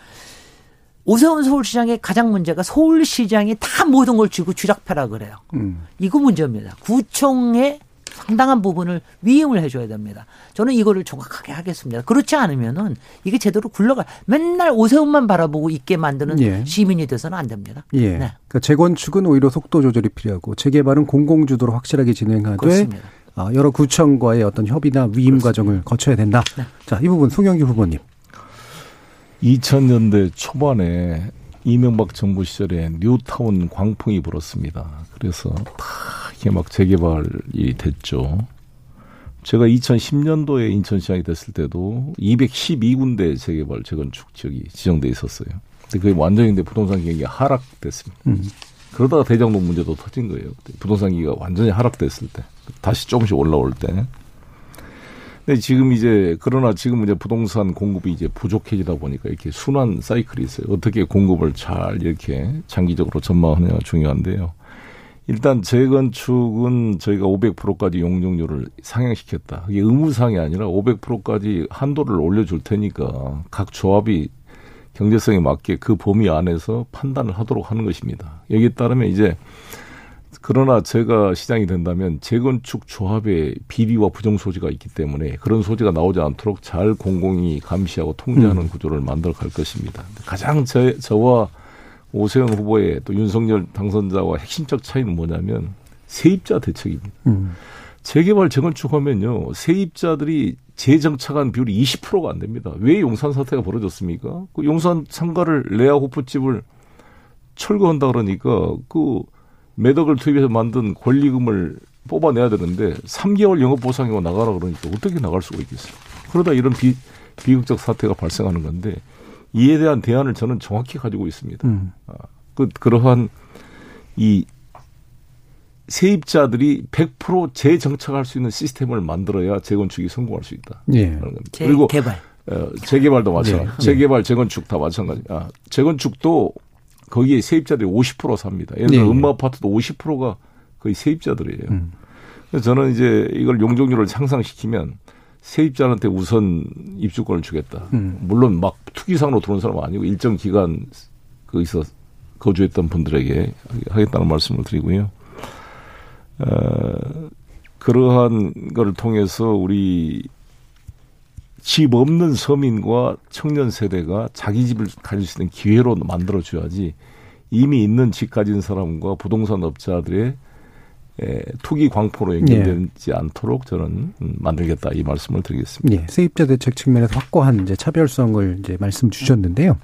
오세훈 서울시장의 가장 문제가 서울시장이 다 모든 걸 쥐고 쥐락펴라 그래요. 음. 이거 문제입니다. 구청의 상당한 부분을 위임을 해줘야 됩니다. 저는 이거를 정확하게 하겠습니다. 그렇지 않으면은 이게 제대로 굴러가 맨날 오세훈만 바라보고 있게 만드는 예. 시민이 돼서는 안 됩니다. 예. 네. 그러니까 재건축은 오히려 속도 조절이 필요하고 재개발은 공공주도로 확실하게 진행하되 그렇습니다. 아, 여러 구청과의 어떤 협의나 위임 그렇습니다. 과정을 거쳐야 된다. 네. 자, 이 부분 송영기 후보님. 2000년대 초반에 이명박 정부 시절에 뉴타운 광풍이 불었습니다. 그래서 다 이게 막 재개발이 됐죠. 제가 2010년도에 인천시장이 됐을 때도 212군데 재개발 재건축 지역이 지정돼 있었어요. 근데 그게 완전히 근데 부동산 경기가 하락됐습니다. 음. 그러다가 대장동 문제도 터진 거예요. 부동산 기가 완전히 하락됐을 때 다시 조금씩 올라올 때 근데 지금 이제 그러나 지금 이제 부동산 공급이 이제 부족해지다 보니까 이렇게 순환 사이클이 있어요. 어떻게 공급을 잘 이렇게 장기적으로 전망하느냐가 중요한데요. 일단 재건축은 저희가 500%까지 용적률을 상향시켰다. 이게 의무상이 아니라 500%까지 한도를 올려줄 테니까 각 조합이 경제성에 맞게 그 범위 안에서 판단을 하도록 하는 것입니다. 여기에 따르면 이제 그러나 제가 시장이 된다면 재건축 조합의 비리와 부정 소지가 있기 때문에 그런 소지가 나오지 않도록 잘 공공이 감시하고 통제하는 음. 구조를 만들어 갈 것입니다. 가장 저, 저와 오세훈 후보의 또 윤석열 당선자와 핵심적 차이는 뭐냐면 세입자 대책입니다. 음. 재개발 재건축하면요 세입자들이 재정착한 비율이 20%가 안 됩니다. 왜 용산 사태가 벌어졌습니까? 그 용산 상가를 레아 호프집을 철거한다 그러니까 그 매덕을 투입해서 만든 권리금을 뽑아내야 되는데 3개월 영업 보상이고 나가라 그러니까 어떻게 나갈 수가 있겠어요? 그러다 이런 비, 비극적 사태가 발생하는 건데 이에 대한 대안을 저는 정확히 가지고 있습니다. 음. 아, 그 그러한 이 세입자들이 100% 재정착할 수 있는 시스템을 만들어야 재건축이 성공할 수 있다. 예. 그리고 개발. 어, 재개발도 마찬가지. 네. 재개발, 재건축 다 마찬가지. 아, 재건축도 거기에 세입자들이 50% 삽니다. 예를 들어 네. 음마 아파트도 50%가 거의 세입자들이에요. 음. 그래서 저는 이제 이걸 용적률을 상상시키면 세입자한테 우선 입주권을 주겠다. 음. 물론 막 투기상으로 들어온 사람은 아니고 일정 기간 거기서 거주했던 분들에게 하겠다는 말씀을 드리고요. 어, 그러한 것을 통해서 우리 집 없는 서민과 청년 세대가 자기 집을 가질 수 있는 기회로 만들어줘야지 이미 있는 집 가진 사람과 부동산 업자들의 에, 투기 광포로 연결되지 예. 않도록 저는 음, 만들겠다 이 말씀을 드리겠습니다. 예, 세입자 대책 측면에서 확고한 이제 차별성을 이제 말씀 주셨는데요.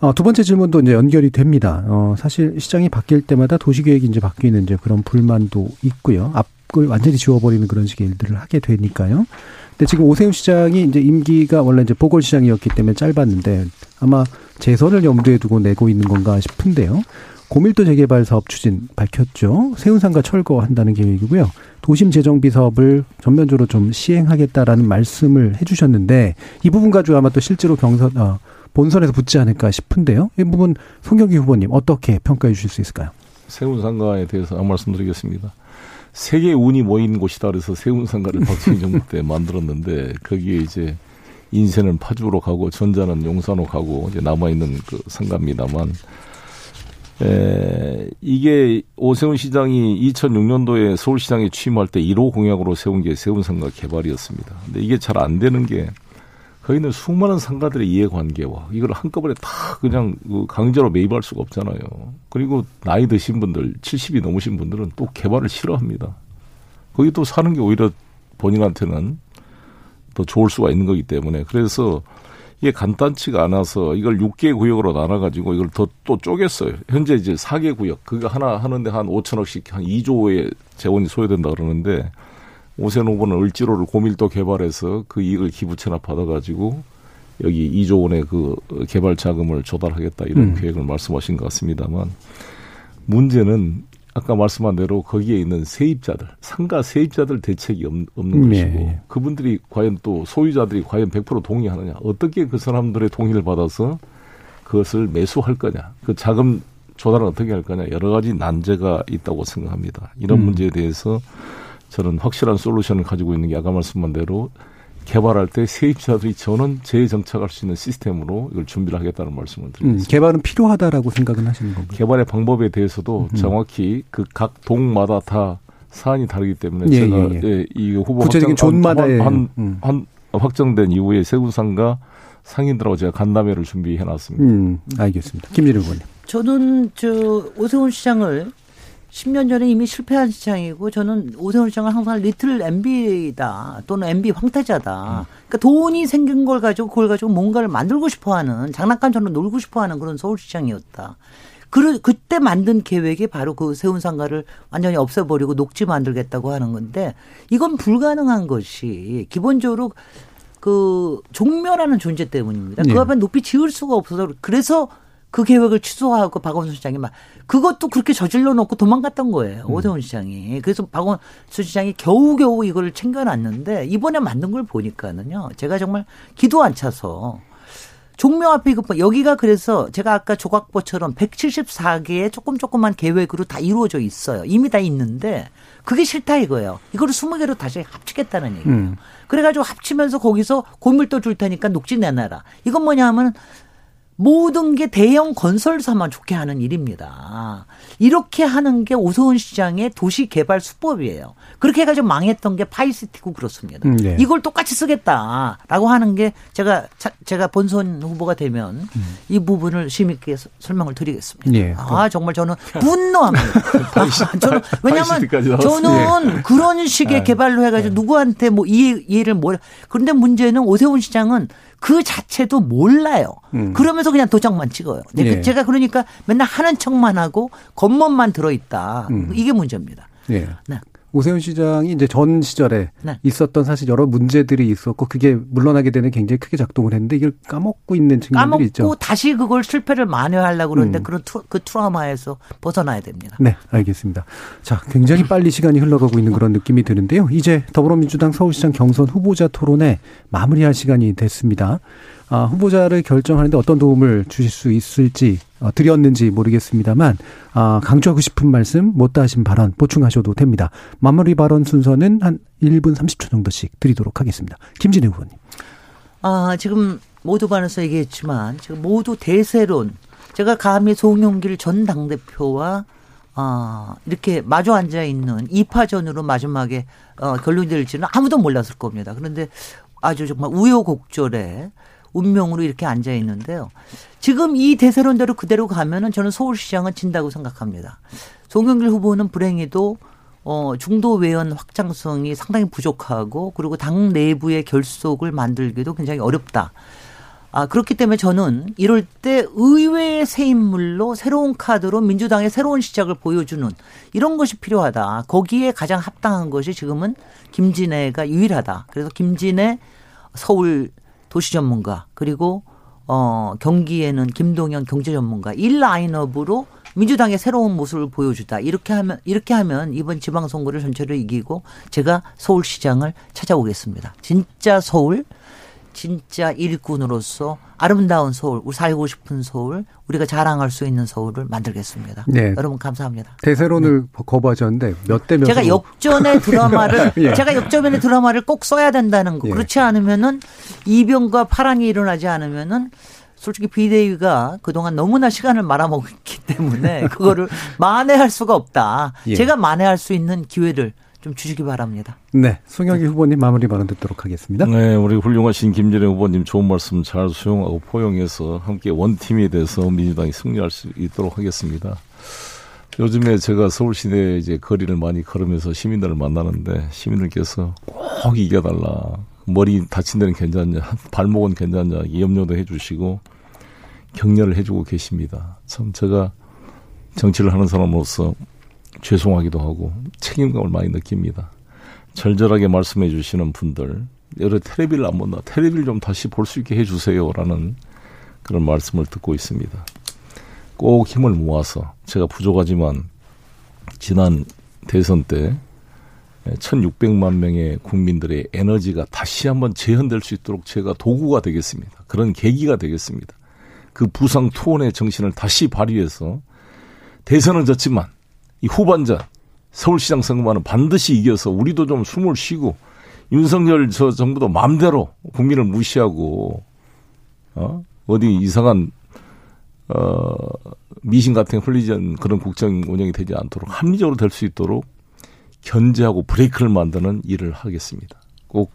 어, 두 번째 질문도 이제 연결이 됩니다. 어, 사실 시장이 바뀔 때마다 도시계획이 이제 바뀌는 이제 그런 불만도 있고요. 앞을 완전히 지워버리는 그런 식의 일들을 하게 되니까요. 근데 지금 오세훈 시장이 이제 임기가 원래 이제 보궐 시장이었기 때문에 짧았는데 아마 재선을 염두에 두고 내고 있는 건가 싶은데요. 고밀도 재개발 사업 추진 밝혔죠. 세운상가 철거한다는 계획이고요. 도심 재정비 사업을 전면적으로 좀 시행하겠다라는 말씀을 해주셨는데 이 부분 가지고 아마 또 실제로 경선 어, 본선에서 붙지 않을까 싶은데요. 이 부분 송경기 후보님 어떻게 평가해 주실 수 있을까요? 세운상가에 대해서 한 말씀드리겠습니다. 세계 운이 모인 곳이다 그래서 세운상가를 박정희 정부 때 만들었는데 거기에 이제 인쇄는 파주로 가고 전자는 용산으로 가고 이제 남아 있는 그 상가입니다만 에, 이게 오세훈 시장이 2006년도에 서울시장에 취임할 때 1호 공약으로 세운 게 세운 상가 개발이었습니다. 근데 이게 잘 안 되는 게 거기는 수많은 상가들의 이해관계와 이걸 한꺼번에 다 그냥 그 강제로 매입할 수가 없잖아요. 그리고 나이 드신 분들, 70이 넘으신 분들은 또 개발을 싫어합니다. 거기 또 사는 게 오히려 본인한테는 더 좋을 수가 있는 거기 때문에 그래서 이게 간단치가 않아서 이걸 6개 구역으로 나눠가지고 이걸 더 또 쪼갰어요. 현재 이제 4개 구역. 그거 하나 하는데 한 5천억씩 한 2조의 재원이 소요된다 그러는데 오세훈 후보는 을지로를 고밀도 개발해서 그 이익을 기부 체납 받아 가지고 여기 2조 원의 그 개발 자금을 조달하겠다 이런 음. 계획을 말씀하신 것 같습니다만 문제는 아까 말씀한 대로 거기에 있는 세입자들, 상가 세입자들 대책이 없는 네. 것이고 그분들이 과연 또 소유자들이 과연 100% 동의하느냐, 어떻게 그 사람들의 동의를 받아서 그것을 매수할 거냐, 그 자금 조달을 어떻게 할 거냐 여러 가지 난제가 있다고 생각합니다. 이런 음. 문제에 대해서 저는 확실한 솔루션을 가지고 있는 게 아까 말씀한 대로 개발할 때 세입자들이 전원 재정착할 수 있는 시스템으로 이걸 준비를 하겠다는 말씀을 드리겠습니다. 음, 개발은 필요하다라고 생각은 하시는 건가요? 개발의 방법에 대해서도 음. 정확히 그 각 동마다 다 사안이 다르기 때문에 예, 제가 예, 예. 이 후보 구체적인 존마다의 한, 음. 한, 확정된 이후에 세구상과 상인들하고 제가 간담회를 준비해 놨습니다. 음, 알겠습니다. 김진일 의원님. 저는 저 오세훈 시장을 10년 전에 이미 실패한 시장이고 저는 오세훈 시장은 항상 리틀 MB다 또는 MB 황태자다. 그러니까 돈이 생긴 걸 가지고 그걸 가지고 뭔가를 만들고 싶어하는 장난감처럼 놀고 싶어하는 그런 서울시장이었다. 그 그때 만든 계획이 바로 그 세운 상가를 완전히 없애버리고 녹지 만들겠다고 하는 건데 이건 불가능한 것이 기본적으로 그 종묘라는 존재 때문입니다. 그 네. 앞에 높이 지을 수가 없어서 그래서 그 계획을 취소하고 박원순 시장이 막 그것도 그렇게 저질러 놓고 도망갔던 거예요. 음. 오세훈 시장이. 그래서 박원순 시장이 겨우겨우 이걸 챙겨놨는데 이번에 만든 걸 보니까는요. 제가 정말 기도 안 차서 종묘 앞에 이거 여기가 그래서 제가 아까 조각보처럼 174개의 조금 조금만 계획으로 다 이루어져 있어요. 이미 다 있는데 그게 싫다 이거예요. 이거를 20개로 다시 합치겠다는 얘기예요. 음. 그래가지고 합치면서 거기서 고밀도 줄 테니까 녹지 내놔라. 이건 뭐냐 하면 모든 게 대형 건설사만 좋게 하는 일입니다. 이렇게 하는 게 오세훈 시장의 도시 개발 수법이에요. 그렇게 해가지고 망했던 게 파이시티고 그렇습니다. 음, 네. 이걸 똑같이 쓰겠다라고 하는 게 제가 제가 본선 후보가 되면 음. 이 부분을 심있게 설명을 드리겠습니다. 예. 아 정말 저는 분노합니다. (laughs) 아, 저는 왜냐하면. 저는 그런 식의 네. 개발로 해가지고 누구한테 뭐 이해, 이해를 뭘 그런데 문제는 오세훈 시장은 그 자체도 몰라요. 음. 그러면서 그냥 도장만 찍어요. 근데 예. 그 제가 그러니까 맨날 하는 척만 하고 겉멋만 들어있다. 음. 이게 문제입니다. 예. 네. 오세훈 시장이 이제 전 시절에 네. 있었던 사실 여러 문제들이 있었고 그게 물러나게 되는 굉장히 크게 작동을 했는데 이걸 까먹고 있는 측면들이 까먹고 있죠. 다시 그걸 실패를 만회하려고 그러는데 음. 그런 투, 그 트라우마에서 벗어나야 됩니다. 네, 알겠습니다. 자, 굉장히 빨리 시간이 흘러가고 있는 그런 느낌이 드는데요. 이제 더불어민주당 서울시장 경선 후보자 토론에 마무리할 시간이 됐습니다. 아, 후보자를 결정하는데 어떤 도움을 주실 수 있을지 어, 드렸는지 모르겠습니다만 아, 강조하고 싶은 말씀 못다 하신 발언 보충하셔도 됩니다. 마무리 발언 순서는 한 1분 30초 정도씩 드리도록 하겠습니다. 김진애 후보님. 아, 지금 모두 반에서 얘기했지만 지금 모두 대세론 제가 감히 송영길 전 당대표와 아, 이렇게 마주 앉아 있는 2파전으로 마지막에 어, 결론이 될지는 아무도 몰랐을 겁니다. 그런데 아주 정말 우여곡절에 운명으로 이렇게 앉아 있는데요. 지금 이 대세론대로 그대로 가면은 저는 서울시장은 진다고 생각합니다. 송영길 후보는 불행히도 어, 중도 외연 확장성이 상당히 부족하고 그리고 당 내부의 결속을 만들기도 굉장히 어렵다. 아, 그렇기 때문에 저는 이럴 때 의외의 새 인물로 새로운 카드로 민주당의 새로운 시작을 보여주는 이런 것이 필요하다. 거기에 가장 합당한 것이 지금은 김진애가 유일하다. 그래서 김진애 서울 도시 전문가 그리고 어 경기에는 김동연 경제 전문가 일 라인업으로 민주당의 새로운 모습을 보여주다. 이렇게 하면 이렇게 하면 이번 지방 선거를 전체로 이기고 제가 서울시장을 찾아오겠습니다. 진짜 서울 진짜 일꾼으로서 아름다운 서울, 우리 살고 싶은 서울, 우리가 자랑할 수 있는 서울을 만들겠습니다. 네. 여러분 감사합니다. 대세론을 거부하셨는데 몇 대 몇으로 제가 역전의 (laughs) 드라마를 예. 제가 역전의 드라마를 꼭 써야 된다는 거. 예. 그렇지 않으면은 이변과 파란이 일어나지 않으면은 솔직히 비대위가 그동안 너무나 시간을 말아먹었기 때문에 그거를 (laughs) 만회할 수가 없다. 예. 제가 만회할 수 있는 기회를 좀 주시기 바랍니다. 네, 송영기 후보님 마무리 발언 듣도록 하겠습니다. 네, 우리 훌륭하신 김진애 후보님 좋은 말씀 잘 수용하고 포용해서 함께 원팀이 돼서 민주당이 승리할 수 있도록 하겠습니다. 요즘에 제가 서울 시내 이제 거리를 많이 걸으면서 시민들을 만나는데 시민들께서 꼭 이겨달라. 머리 다친 데는 괜찮냐, 발목은 괜찮냐, 이 염려도 해주시고 격려를 해주고 계십니다. 참 제가 정치를 하는 사람으로서 죄송하기도 하고 책임감을 많이 느낍니다. 절절하게 말씀해 주시는 분들, 여러 텔레비를 안 본다. 텔레비를 좀 다시 볼 수 있게 해 주세요라는 그런 말씀을 듣고 있습니다. 꼭 힘을 모아서 제가 부족하지만 지난 대선 때 1600만 명의 국민들의 에너지가 다시 한번 재현될 수 있도록 제가 도구가 되겠습니다. 그런 계기가 되겠습니다. 그 부상 투혼의 정신을 다시 발휘해서 대선은 졌지만 이 후반전 서울시장 선거만은 반드시 이겨서 우리도 좀 숨을 쉬고 윤석열 저 정부도 마음대로 국민을 무시하고 어 어디 이상한 어 미신 같은 흘리지 그런 국정 운영이 되지 않도록 합리적으로 될 수 있도록 견제하고 브레이크를 만드는 일을 하겠습니다. 꼭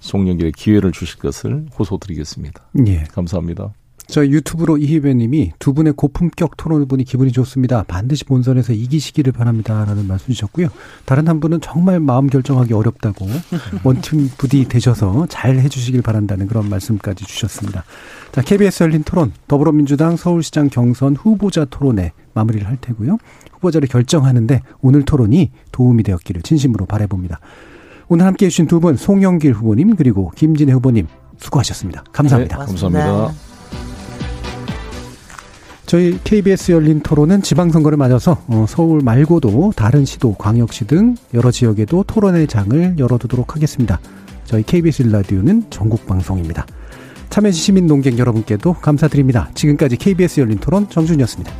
송영길의 기회를 주실 것을 호소드리겠습니다. 예. 감사합니다. 저 유튜브로 이희배님이 두 분의 고품격 토론을 보니 기분이 좋습니다. 반드시 본선에서 이기시기를 바랍니다라는 말씀 주셨고요. 다른 한 분은 정말 마음 결정하기 어렵다고 (laughs) 원팀 부디 되셔서 잘 해주시길 바란다는 그런 말씀까지 주셨습니다. 자, KBS 열린 토론 더불어민주당 서울시장 경선 후보자 토론에 마무리를 할 테고요. 후보자를 결정하는데 오늘 토론이 도움이 되었기를 진심으로 바라봅니다. 오늘 함께 해 주신 두 분 송영길 후보님 그리고 김진애 후보님 수고하셨습니다. 감사합니다. 네, 감사합니다. 저희 KBS 열린 토론은 지방선거를 맞아서 어, 서울 말고도 다른 시도, 광역시 등 여러 지역에도 토론의 장을 열어두도록 하겠습니다. 저희 KBS 일라디오는 전국 방송입니다. 참여해주신 시민 농객 여러분께도 감사드립니다. 지금까지 KBS 열린 토론 정준이었습니다.